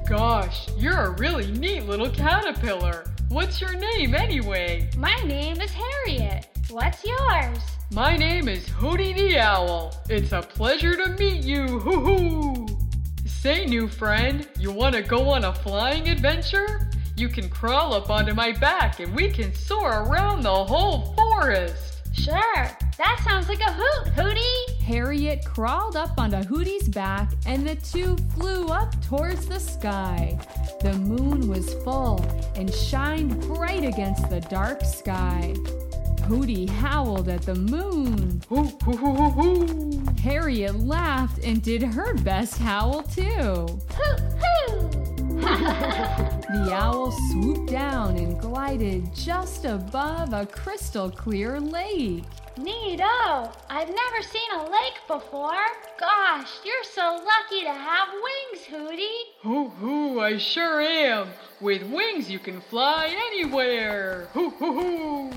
Gosh, you're a really neat little caterpillar. What's your name anyway?
My name is Harriet. What's yours?
My name is Hootie the Owl. It's a pleasure to meet you. Hoo hoo. Say, new friend, you want to go on a flying adventure? You can crawl up onto my back and we can soar around the whole forest.
Sure. That sounds like a hoot, Hootie.
Harriet crawled up onto Hootie's back and the two flew up towards the sky. The moon was full and shined bright against the dark sky. Hootie howled at the moon.
Hoo hoo hoo hoo hoo.
Harriet laughed and did her best howl too.
Hoot, hoo. (laughs)
The owl swooped down and glided just above a crystal clear lake.
Neato. I've never seen a lake before. Gosh, you're so lucky to have wings, Hootie.
Hoo hoo, I sure am. With wings you can fly anywhere. Hoo hoo hoo.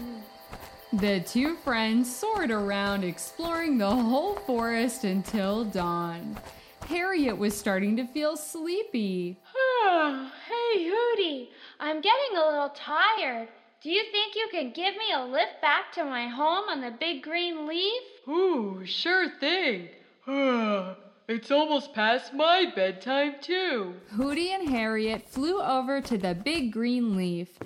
The two friends soared around exploring the whole forest until dawn. Harriet was starting to feel sleepy.
Oh, hey, Hootie. I'm getting a little tired. Do you think you can give me a lift back to my home on the big green leaf?
Ooh, sure thing. (sighs) it's almost past my bedtime, too.
Hootie and Harriet flew over to the big green leaf.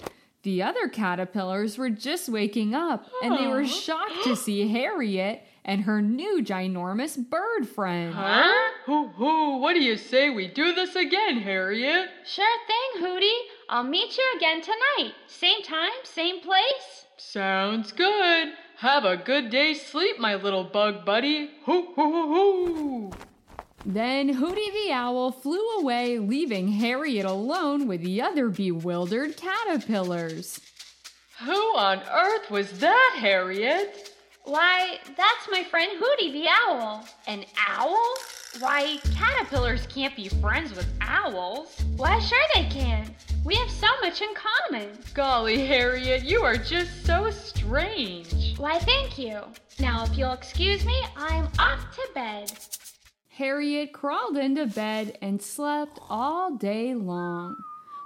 The other caterpillars were just waking up and they were shocked to see Harriet and her new ginormous bird friend.
Huh? Hoo hoo, what do you say we do this again, Harriet?
Sure thing, Hootie. I'll meet you again tonight. Same time, same place.
Sounds good. Have a good day's sleep, my little bug buddy. Hoo hoo hoo hoo.
Then Hootie the Owl flew away, leaving Harriet alone with the other bewildered caterpillars.
Who on earth was that, Harriet?
Why, that's my friend Hootie the Owl. An owl? Why, caterpillars can't be friends with owls. Why, sure they can. We have so much in common.
Golly, Harriet, you are just so strange.
Why, thank you. Now, if you'll excuse me, I'm off to bed.
Harriet crawled into bed and slept all day long.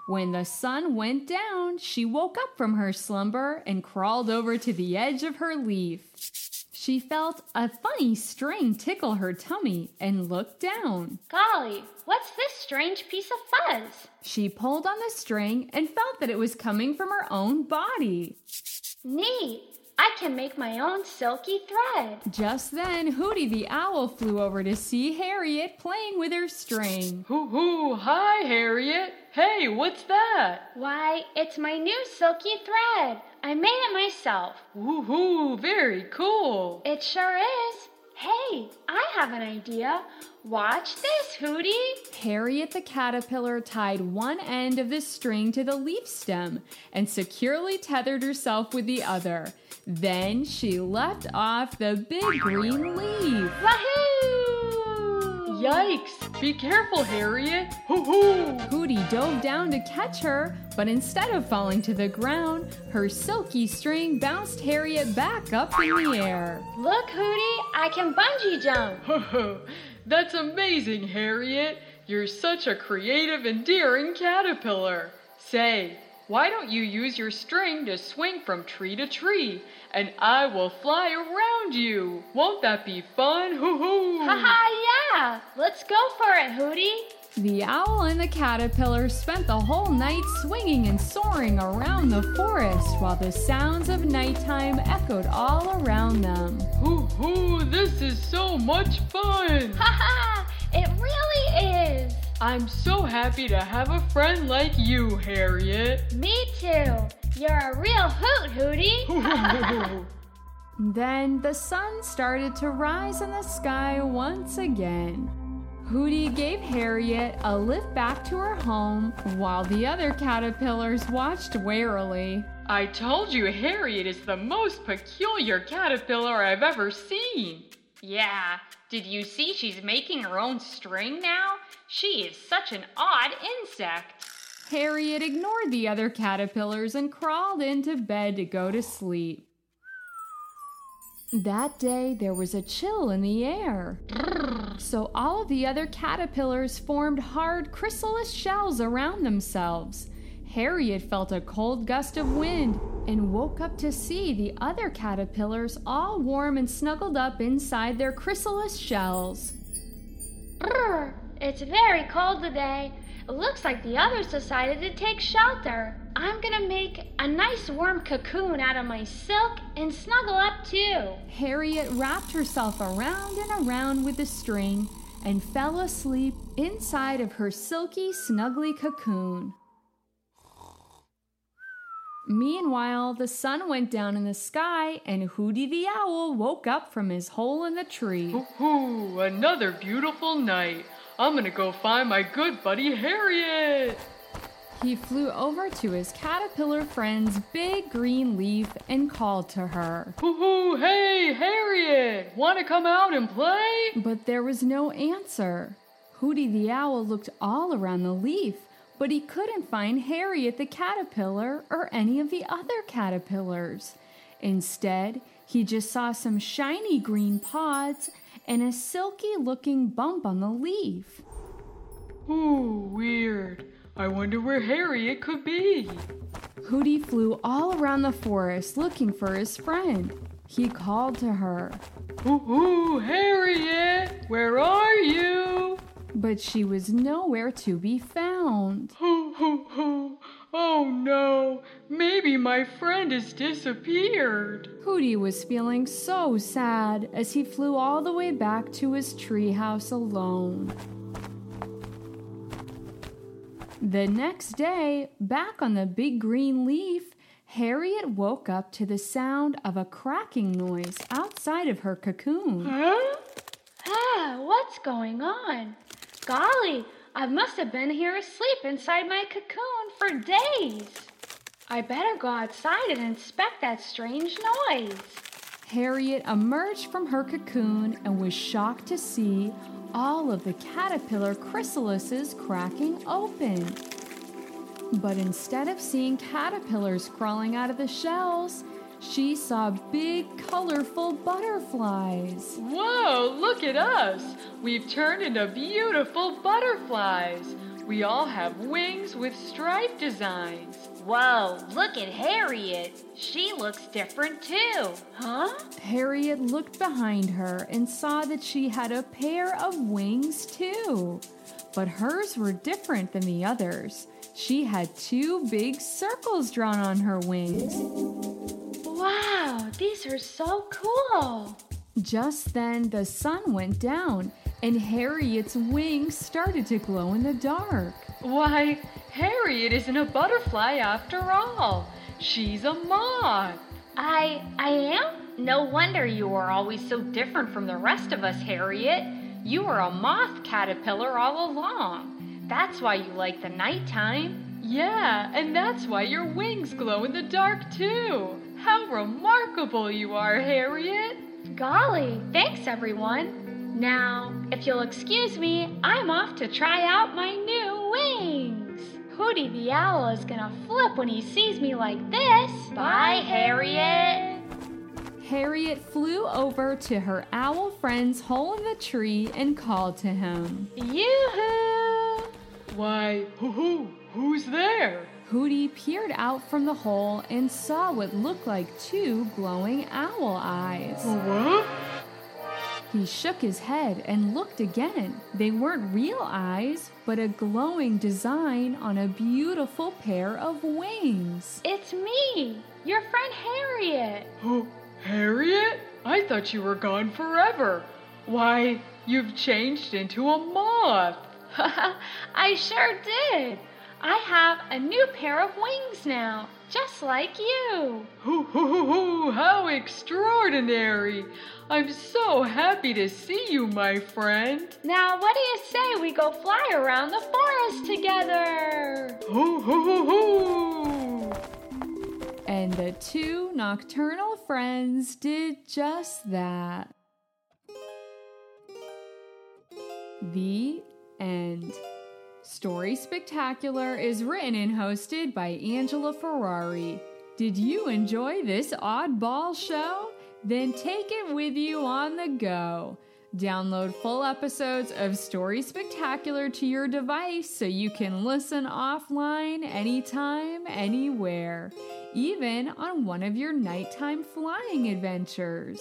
When the sun went down, she woke up from her slumber and crawled over to the edge of her leaf. She felt a funny string tickle her tummy and looked down.
Golly, what's this strange piece of fuzz?
She pulled on the string and felt that it was coming from her own body.
Neat. I can make my own silky thread.
Just then, Hootie the Owl flew over to see Harriet playing with her string.
Hoo hoo, hi, Harriet. Hey, what's that?
Why, it's my new silky thread. I made it myself.
Woohoo, very cool.
It sure is. Hey, I have an idea. Watch this, Hootie.
Harriet the caterpillar tied one end of the string to the leaf stem and securely tethered herself with the other. Then she leapt off the big green leaf.
Wahoo!
Yikes! Be careful, Harriet! Hoo hoo!
Hootie dove down to catch her, but instead of falling to the ground, her silky string bounced Harriet back up in the air.
Look, Hootie, I can bungee jump. (laughs)
That's amazing, Harriet. You're such a creative, endearing caterpillar. Say, why don't you use your string to swing from tree to tree, and I will fly around you? Won't that be fun? Hoo hoo!
Haha, yeah! Let's go for it, Hootie.
The owl and the caterpillar spent the whole night swinging and soaring around the forest while the sounds of nighttime echoed all around them.
Hoo hoo! This is so much fun!
Haha, it really is.
I'm so happy to have a friend like you, Harriet.
Me too. You're a real hoot, Hootie. (laughs)
Then the sun started to rise in the sky once again. Hootie gave Harriet a lift back to her home while the other caterpillars watched warily.
I told you Harriet is the most peculiar caterpillar I've ever seen.
Yeah, did you see she's making her own string now? She is such an odd insect.
Harriet ignored the other caterpillars and crawled into bed to go to sleep. That day there was a chill in the air. So all of the other caterpillars formed hard chrysalis shells around themselves. Harriet felt a cold gust of wind and woke up to see the other caterpillars all warm and snuggled up inside their chrysalis shells.
It's very cold today. It looks like the others decided to take shelter. I'm gonna make a nice warm cocoon out of my silk and snuggle up too.
Harriet wrapped herself around and around with the string and fell asleep inside of her silky, snuggly cocoon. Meanwhile, the sun went down in the sky and Hootie the Owl woke up from his hole in the tree.
Hoo hoo! Another beautiful night. I'm gonna go find my good buddy Harriet.
He flew over to his caterpillar friend's big green leaf and called to her.
Hoo hoo! Hey, Harriet! Wanna come out and play?
But there was no answer. Hootie the Owl looked all around the leaf, but he couldn't find Harriet the caterpillar or any of the other caterpillars. Instead, he just saw some shiny green pods and a silky looking bump on the leaf.
Ooh, weird. I wonder where Harriet could be.
Hootie flew all around the forest looking for his friend. He called to her,
Hoo hoo! Harriet! Where are you?
but she was nowhere to be found.
Hoo hoo hoo! Oh no! Maybe my friend has disappeared.
Hootie was feeling so sad as he flew all the way back to his treehouse alone. The next day, back on the big green leaf, Harriet woke up to the sound of a cracking noise outside of her cocoon.
Huh?
Ah, what's going on? Golly, I must have been here asleep inside my cocoon for days. I better go outside and inspect that strange noise.
Harriet emerged from her cocoon and was shocked to see all of the caterpillar chrysalises cracking open. But instead of seeing caterpillars crawling out of the shells, she saw big, colorful butterflies.
Whoa, look at us! We've turned into beautiful butterflies. We all have wings with stripe designs.
Whoa, look at Harriet. She looks different too.
Huh?
Harriet looked behind her and saw that she had a pair of wings too. But hers were different than the others. She had two big circles drawn on her wings.
Wow, these are so cool.
Just then, the sun went down and Harriet's wings started to glow in the dark.
Why, Harriet isn't a butterfly after all. She's a moth.
I I am? no wonder you are always so different from the rest of us, Harriet. You were a moth caterpillar all along. That's why you like the nighttime.
Yeah, and that's why your wings glow in the dark too. How remarkable you are, Harriet.
Golly, thanks everyone. Now, if you'll excuse me, I'm off to try out my new wings. Hootie the owl is gonna flip when he sees me like this. Bye, Harriet.
Harriet flew over to her owl friend's hole in the tree and called to him.
Yoo-hoo!
Why, hoo hoo, who's there?
Hootie peered out from the hole and saw what looked like two glowing owl eyes.
What?
He shook his head and looked again. They weren't real eyes, but a glowing design on a beautiful pair of wings.
It's me, your friend Harriet.
Harriet? I thought you were gone forever. Why, you've changed into a moth. (laughs)
I sure did. I have a new pair of wings now, just like you.
Hoo, hoo, hoo, hoo, how extraordinary! I'm so happy to see you, my friend.
Now, what do you say we go fly around the forest together?
Hoo, hoo, hoo, hoo!
And the two nocturnal friends did just that. The end. Story Spectacular is written and hosted by Angela Ferrari. Did you enjoy this oddball show? Then take it with you on the go. Download full episodes of Story Spectacular to your device so you can listen offline anytime, anywhere, even on one of your nighttime flying adventures.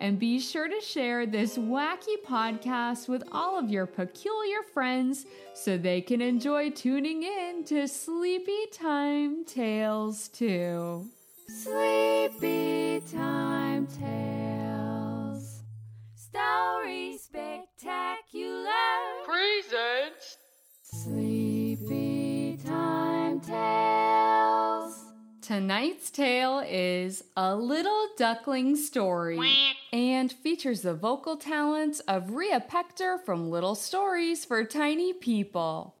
And be sure to share this wacky podcast with all of your peculiar friends so they can enjoy tuning in to Sleepy Time Tales too. Sleepy Time Tales. Story Spectacular.
Presents.
Sleepy Time Tales. Tonight's tale is A Little Duckling Story and features the vocal talents of Rhea Pector from Little Stories for Tiny People.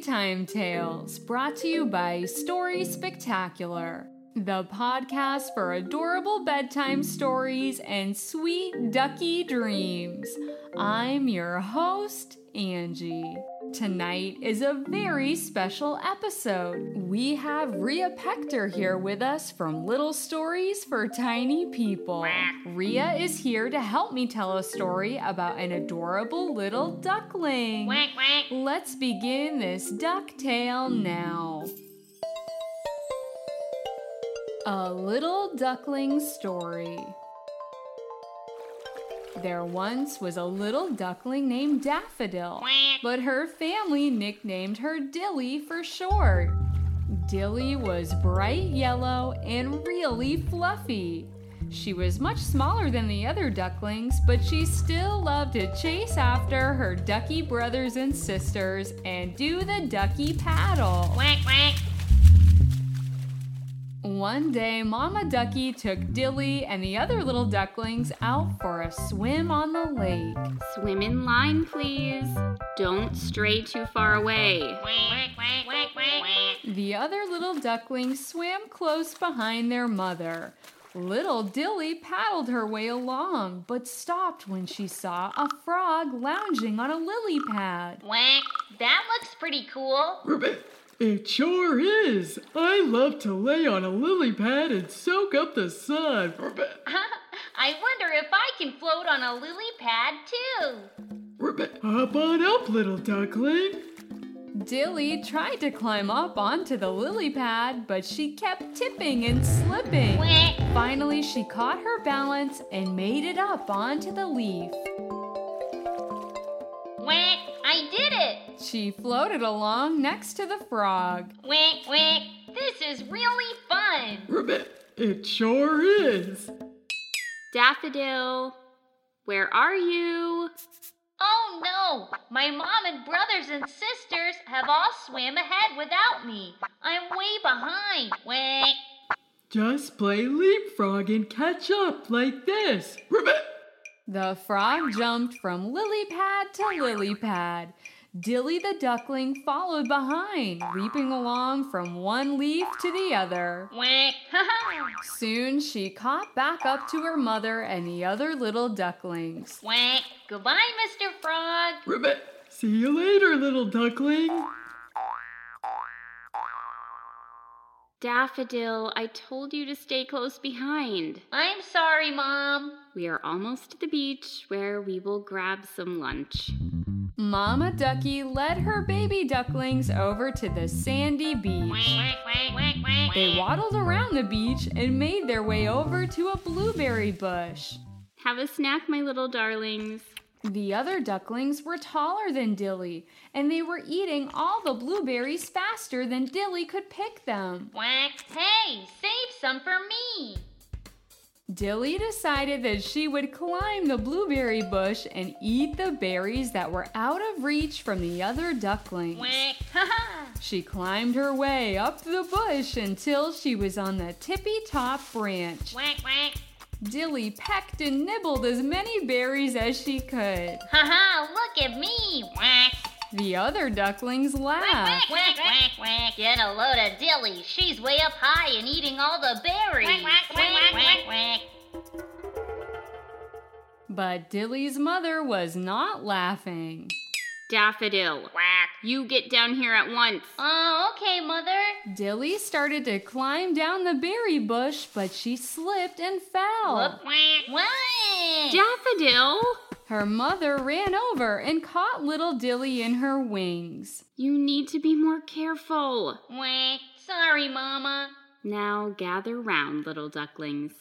Sleepy Time Tales, brought to you by Story Spectacular, the podcast for adorable bedtime stories and sweet ducky dreams. I'm your host, Angie. Tonight is a very special episode. We have Rhea Pector here with us from Little Stories for Tiny People. Rhea is here to help me tell a story about an adorable little duckling. Let's begin this duck tale now. A Little Duckling Story. There once was a little duckling named Daffodil, but her family nicknamed her Dilly for short. Dilly was bright yellow and really fluffy. She was much smaller than the other ducklings, but she still loved to chase after her ducky brothers and sisters and do the ducky paddle. One day, Mama Ducky took Dilly and the other little ducklings out for a swim on the lake.
Swim in line, please. Don't stray too far away.
The other little ducklings swam close behind their mother. Little Dilly paddled her way along, but stopped when she saw a frog lounging on a lily pad.
Whack, that looks pretty cool.
It sure is. I love to lay on a lily pad and soak up the sun. (laughs)
I wonder if I can float on a lily pad too.
Hop on up, little duckling.
Dilly tried to climb up onto the lily pad, but she kept tipping and slipping.
Whack.
Finally, she caught her balance and made it up onto the leaf.
Whack, I did it.
She floated along next to the frog.
Whack, whack. This is really fun.
It sure is.
Daffodil, where are you?
Oh no! My mom and brothers and sisters have all swam ahead without me. I'm way behind. Wait.
Just play leapfrog and catch up like this. Ribbit!
The frog jumped from lily pad to lily pad. Dilly the duckling followed behind, leaping along from one leaf to the other. (laughs) Soon she caught back up to her mother and the other little ducklings.
Wait. Goodbye, Mr. Frog.
Ribbit! See you later, little duckling.
Daffodil, I told you to stay close behind.
I'm sorry, Mom.
We are almost to the beach where we will grab some lunch.
Mama Ducky led her baby ducklings over to the sandy beach. They waddled around the beach and made their way over to a blueberry bush.
Have a snack, my little darlings.
The other ducklings were taller than Dilly, and they were eating all the blueberries faster than Dilly could pick them.
Hey, save some for me.
Dilly decided that she would climb the blueberry bush and eat the berries that were out of reach from the other ducklings. (laughs) she climbed her way up the bush until she was on the tippy top branch. Dilly pecked and nibbled as many berries as she could.
Haha, look at me.
The other ducklings laughed.
Quack, quack, quack. Get a load of Dilly. She's way up high and eating all the berries. Quack, quack, quack, quack,
But Dilly's mother was not laughing.
Daffodil,
quack.
you get down here at once.
Oh, okay, Mother.
Dilly started to climb down the berry bush, but she slipped and fell.
Whoop, quack. What?
Daffodil!
Her mother ran over and caught little Dilly in her wings.
You need to be more careful.
Quack. Sorry, Mama.
Now gather round, little ducklings.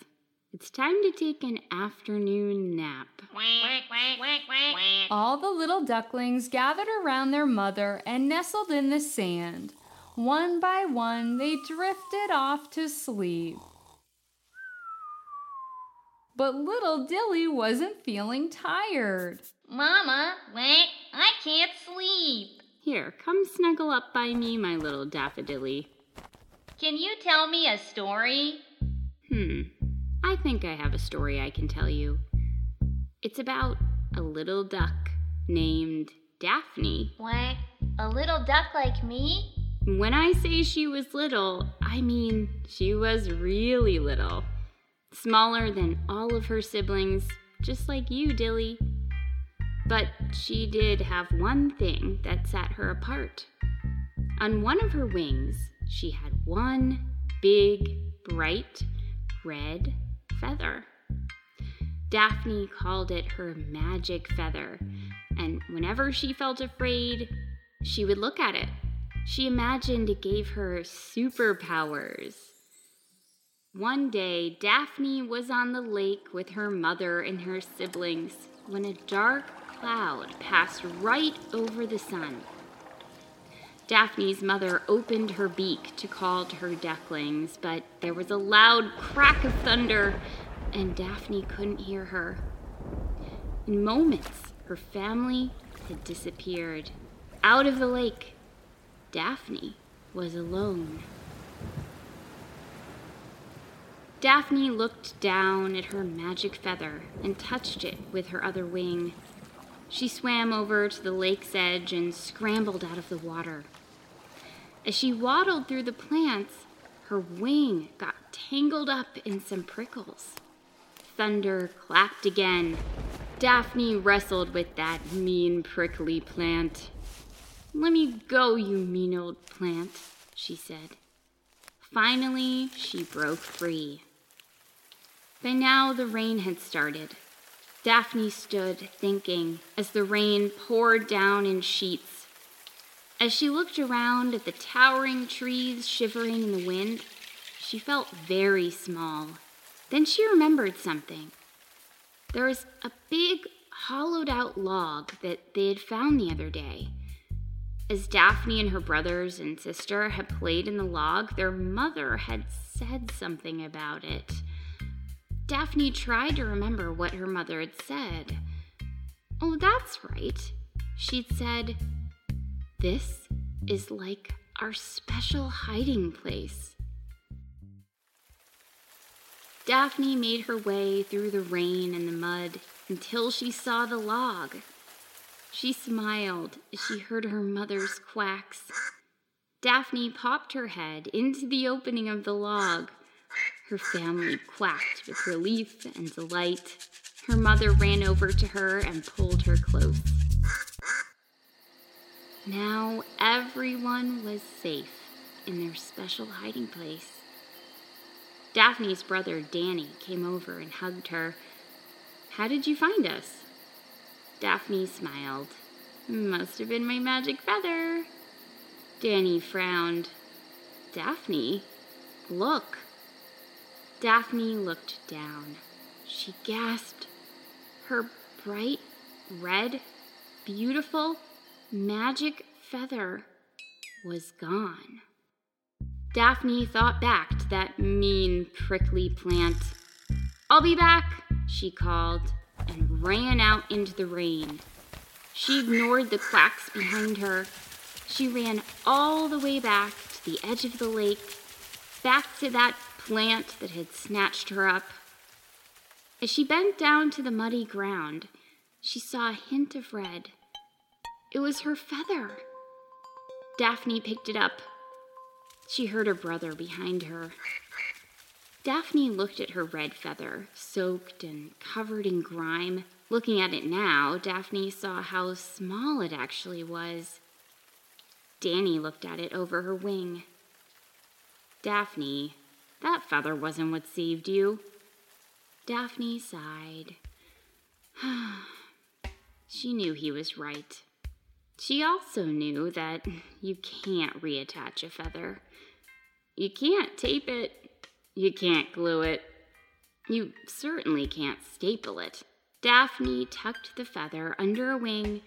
It's time to take an afternoon nap.
Quack, quack, quack, quack, quack.
All the little ducklings gathered around their mother and nestled in the sand. One by one, they drifted off to sleep. But little Dilly wasn't feeling tired.
Mama, quack. I can't sleep.
Here, come snuggle up by me, my little daffodilly.
Can you tell me a story?
Hmm, I think I have a story I can tell you. It's about a little duck named Daphne.
What? A little duck like me?
When I say she was little, I mean she was really little. Smaller than all of her siblings, just like you, Dilly. But she did have one thing that set her apart. On one of her wings, she had one big, bright, red feather. Daphne called it her magic feather, and whenever she felt afraid, she would look at it. She imagined it gave her superpowers. One day, Daphne was on the lake with her mother and her siblings when a dark cloud passed right over the sun. Daphne's mother opened her beak to call to her ducklings, but there was a loud crack of thunder, and Daphne couldn't hear her. In moments, her family had disappeared. Out of the lake, Daphne was alone. Daphne looked down at her magic feather and touched it with her other wing. She swam over to the lake's edge and scrambled out of the water. As she waddled through the plants, her wing got tangled up in some prickles. Thunder clapped again. Daphne wrestled with that mean, prickly plant. Let me go, you mean old plant, she said. Finally, she broke free. By now, the rain had started. Daphne stood thinking as the rain poured down in sheets. As she looked around at the towering trees shivering in the wind, she felt very small. Then she remembered something. There was a big hollowed out log that they had found the other day. As Daphne and her brothers and sister had played in the log, their mother had said something about it. Daphne tried to remember what her mother had said. Oh, that's right. She'd said, This is like our special hiding place. Daphne made her way through the rain and the mud until she saw the log. She smiled as she heard her mother's quacks. Daphne popped her head into the opening of the log. Her family quacked with relief and delight. Her mother ran over to her and pulled her close. Now everyone was safe in their special hiding place. Daphne's brother Danny came over and hugged her. How did you find us? Daphne smiled. Must have been my magic feather. Danny frowned. Daphne, look. Daphne looked down. She gasped. Her bright, red, beautiful, magic feather was gone. Daphne thought back to that mean, prickly plant. I'll be back, she called, and ran out into the rain. She ignored the quacks behind her. She ran all the way back to the edge of the lake, back to that plant that had snatched her up. As she bent down to the muddy ground, she saw a hint of red. It was her feather. Daphne picked it up she heard her brother behind her. Daphne looked at her red feather, soaked and covered in grime. Looking at it now, Daphne saw how small it actually was. Danny looked at it over her wing. Daphne, that feather wasn't what saved you. Daphne sighed. (sighs) she knew he was right. She also knew that you can't reattach a feather. You can't tape it. You can't glue it. You certainly can't staple it. Daphne tucked the feather under a wing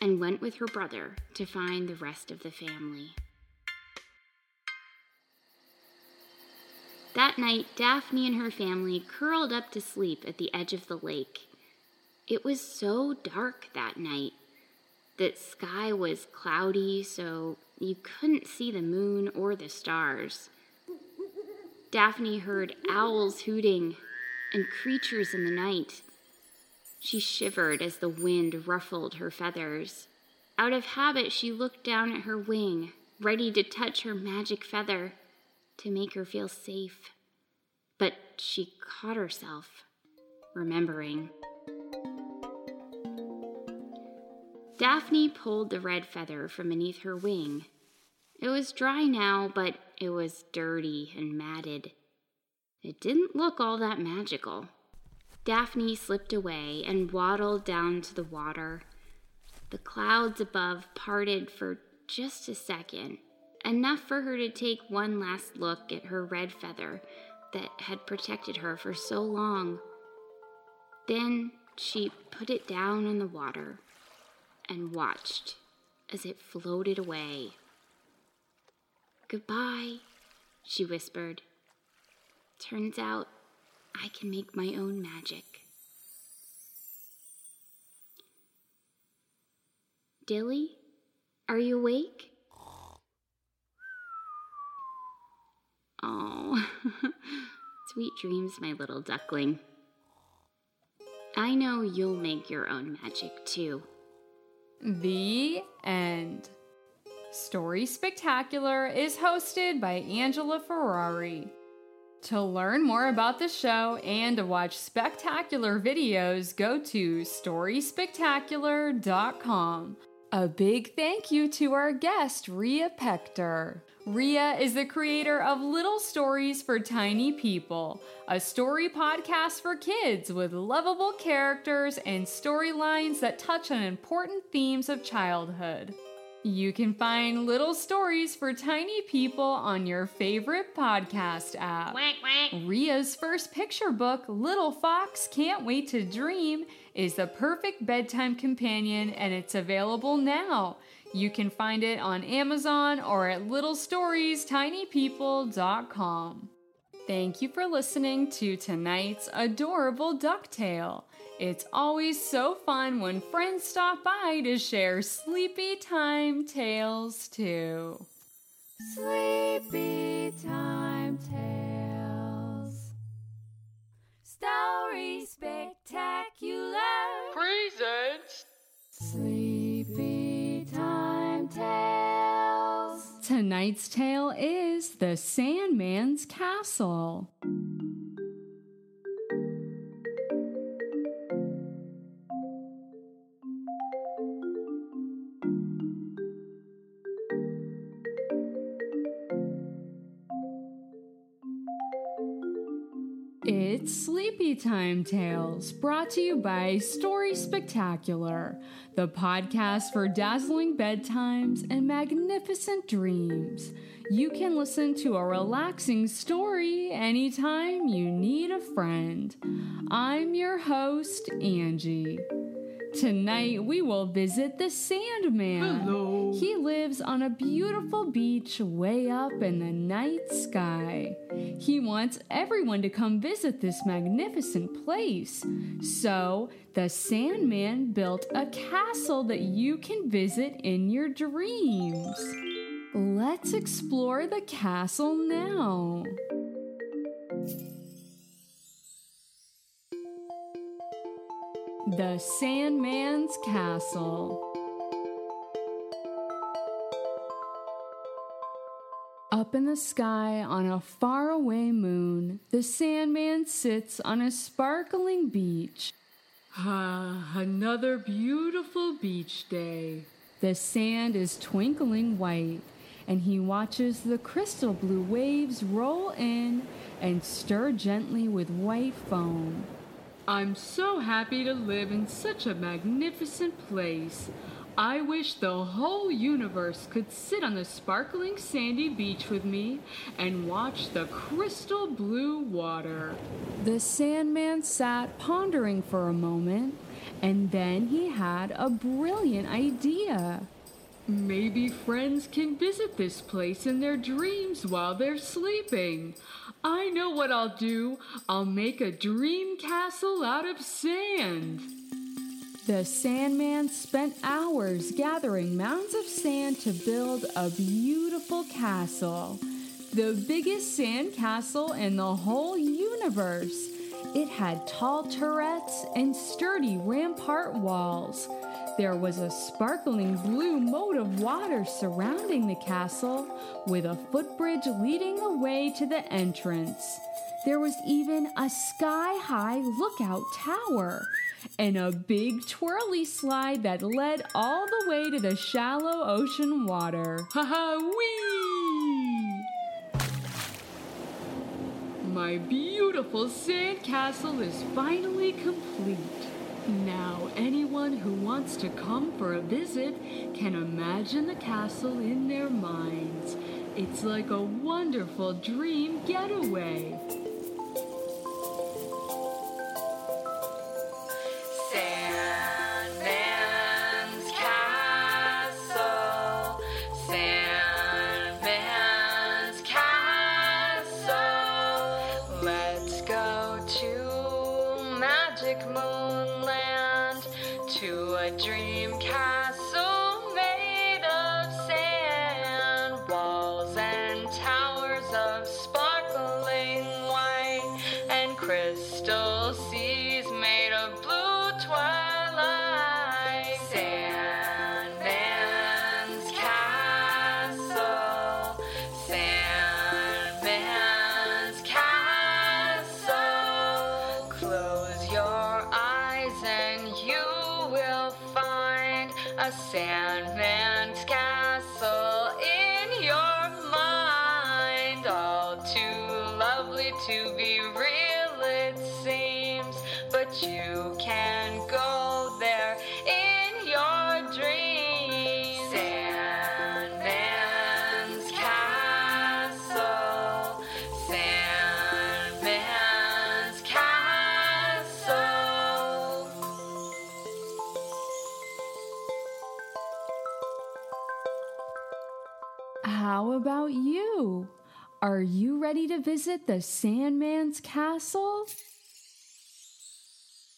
and went with her brother to find the rest of the family. That night, Daphne and her family curled up to sleep at the edge of the lake. It was so dark that night. The sky was cloudy, so you couldn't see the moon or the stars. Daphne heard owls hooting and creatures in the night. She shivered as the wind ruffled her feathers. Out of habit, she looked down at her wing, ready to touch her magic feather to make her feel safe. But she caught herself, remembering. Daphne pulled the red feather from beneath her wing it was dry now, but it was dirty and matted. It didn't look all that magical. Daphne slipped away and waddled down to the water. The clouds above parted for just a second, enough for her to take one last look at her red feather that had protected her for so long. Then she put it down in the water and watched as it floated away. Goodbye, she whispered. Turns out I can make my own magic. Dilly, are you awake? Oh, (laughs) sweet dreams, my little duckling. I know you'll make your own magic too.
The end. Story Spectacular is hosted by Angela Ferrari. To learn more about the show and to watch spectacular videos, go to StorySpectacular.com. A big thank you to our guest, Ria Pector. Ria is the creator of Little Stories for Tiny People, a story podcast for kids with lovable characters and storylines that touch on important themes of childhood. You can find little stories for tiny people on your favorite podcast app. Ria's first picture book, Little Fox Can't Wait to Dream, is the perfect bedtime companion and it's available now. You can find it on Amazon or at littlestoriestinypeople.com. Thank you for listening to tonight's adorable duck tale. It's always so fun when friends stop by to share sleepy time tales too. Sleepy time tales. Story spectacular.
Presents.
Sleepy time tales. Tonight's tale is The Sandman's Castle. Sleepy Time Tales, brought to you by Story Spectacular, the podcast for dazzling bedtimes and magnificent dreams. You can listen to a relaxing story anytime you need a friend. I'm your host, Angie. Tonight we will visit the Sandman.
Hello.
He lives on a beautiful beach way up in the night sky. He wants everyone to come visit this magnificent place. So, the Sandman built a castle that you can visit in your dreams. Let's explore the castle now. The Sandman's Castle. Up in the sky on a faraway moon, the Sandman sits on a sparkling beach.
Ah, another beautiful beach day.
The sand is twinkling white, and he watches the crystal blue waves roll in and stir gently with white foam.
I'm so happy to live in such a magnificent place. I wish the whole universe could sit on the sparkling sandy beach with me and watch the crystal blue water.
The Sandman sat pondering for a moment, and then he had a brilliant idea.
Maybe friends can visit this place in their dreams while they're sleeping. I know what I'll do. I'll make a dream castle out of sand.
The Sandman spent hours gathering mounds of sand to build a beautiful castle. The biggest sand castle in the whole universe. It had tall turrets and sturdy rampart walls. There was a sparkling blue moat of water surrounding the castle, with a footbridge leading the way to the entrance. There was even a sky high lookout tower and a big twirly slide that led all the way to the shallow ocean water.
Ha ha wee! My beautiful sand castle is finally complete. Now, anyone who wants to come for a visit can imagine the castle in their minds. It's like a wonderful dream getaway.
Magic Moonland to a dream castle to
visit the Sandman's castle?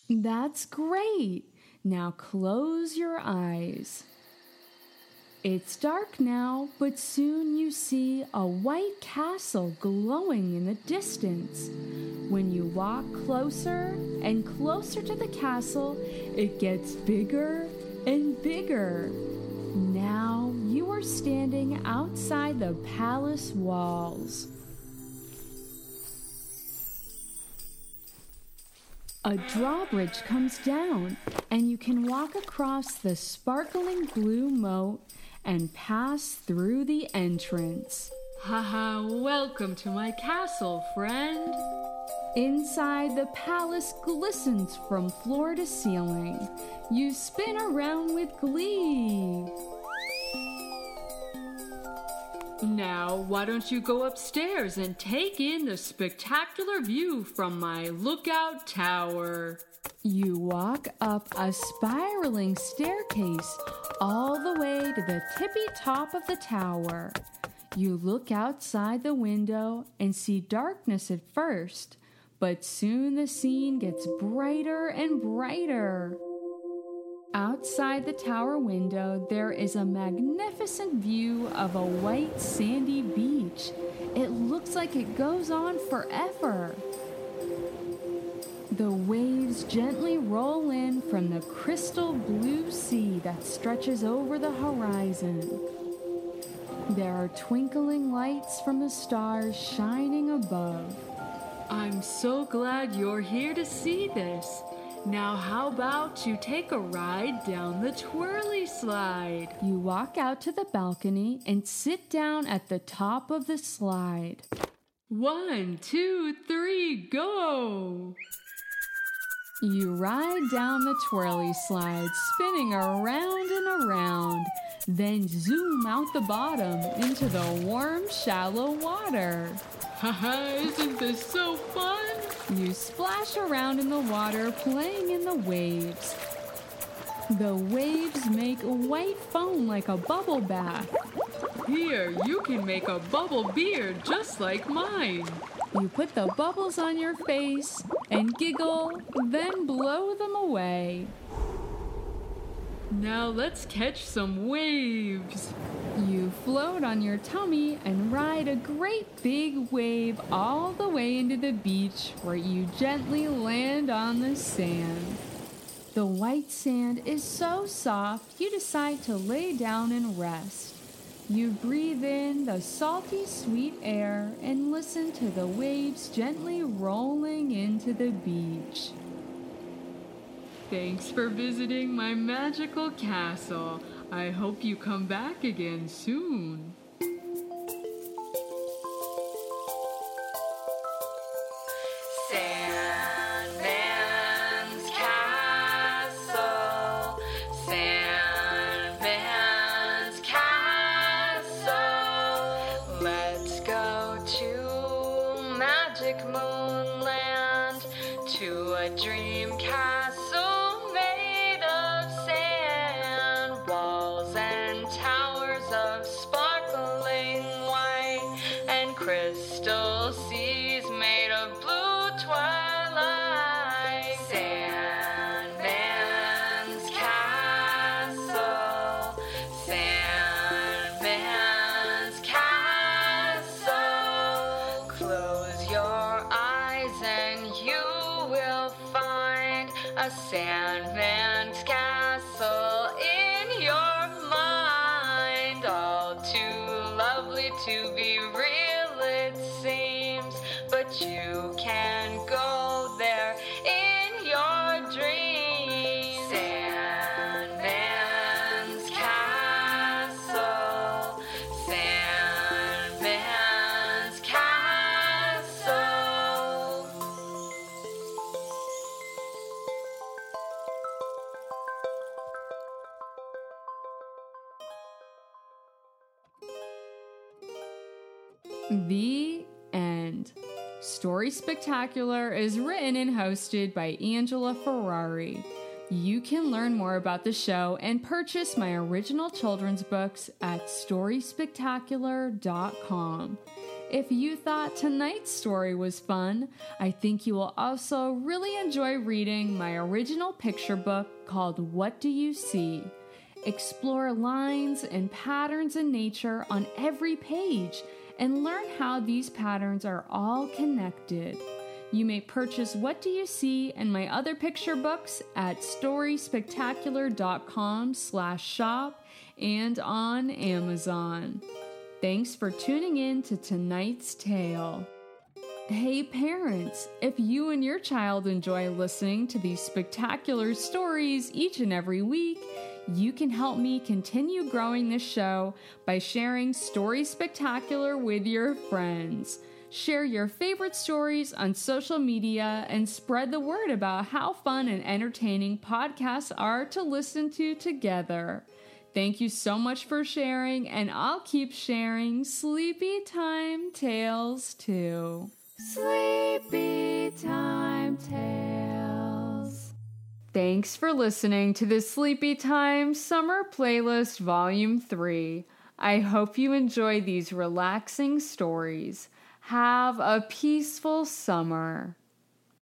That's great. Now close your eyes. It's dark now, but soon you see a white castle glowing in the distance. When you walk closer and closer to the castle, it gets bigger and bigger. Now you are standing outside the palace walls. A drawbridge comes down, and you can walk across the sparkling blue moat and pass through the entrance.
Haha, welcome to my castle, friend.
Inside, the palace glistens from floor to ceiling. You spin around with glee.
Now, why don't you go upstairs and take in the spectacular view from my lookout tower?
You walk up a spiraling staircase all the way to the tippy top of the tower. You look outside the window and see darkness at first, but soon the scene gets brighter and brighter. Outside the tower window, there is a magnificent view of a white sandy beach. It looks like it goes on forever. The waves gently roll in from the crystal blue sea that stretches over the horizon. There are twinkling lights from the stars shining above.
I'm so glad you're here to see this. Now, how about you take a ride down the twirly slide?
You walk out to the balcony and sit down at the top of the slide.
One, two, three, go!
You ride down the twirly slide, spinning around and around, then zoom out the bottom into the warm, shallow water.
Haha, isn't this so fun?
You splash around in the water, playing in the waves. The waves make white foam like a bubble bath.
Here, you can make a bubble beard just like mine.
You put the bubbles on your face and giggle, then blow them away.
Now let's catch some waves.
You float on your tummy and ride a great big wave all the way into the beach where you gently land on the sand. The white sand is so soft you decide to lay down and rest. You breathe in the salty, sweet air and listen to the waves gently rolling into the beach.
Thanks for visiting my magical castle. I hope you come back again soon.
Spectacular is written and hosted by Angela Ferrari. You can learn more about the show and purchase my original children's books at StorySpectacular.com. If you thought tonight's story was fun, I think you will also really enjoy reading my original picture book called What Do You See? Explore lines and patterns in nature on every page and learn how these patterns are all connected. You may purchase What Do You See and my other picture books at storyspectacular.com slash shop and on Amazon. Thanks for tuning in to tonight's tale. Hey parents, if you and your child enjoy listening to these spectacular stories each and every week, you can help me continue growing this show by sharing Story Spectacular with your friends. Share your favorite stories on social media and spread the word about how fun and entertaining podcasts are to listen to together. Thank you so much for sharing, and I'll keep sharing sleepy time tales too. Sleepy time tales. Thanks for listening to the Sleepy Time Summer Playlist Volume 3. I hope you enjoy these relaxing stories. Have a peaceful summer.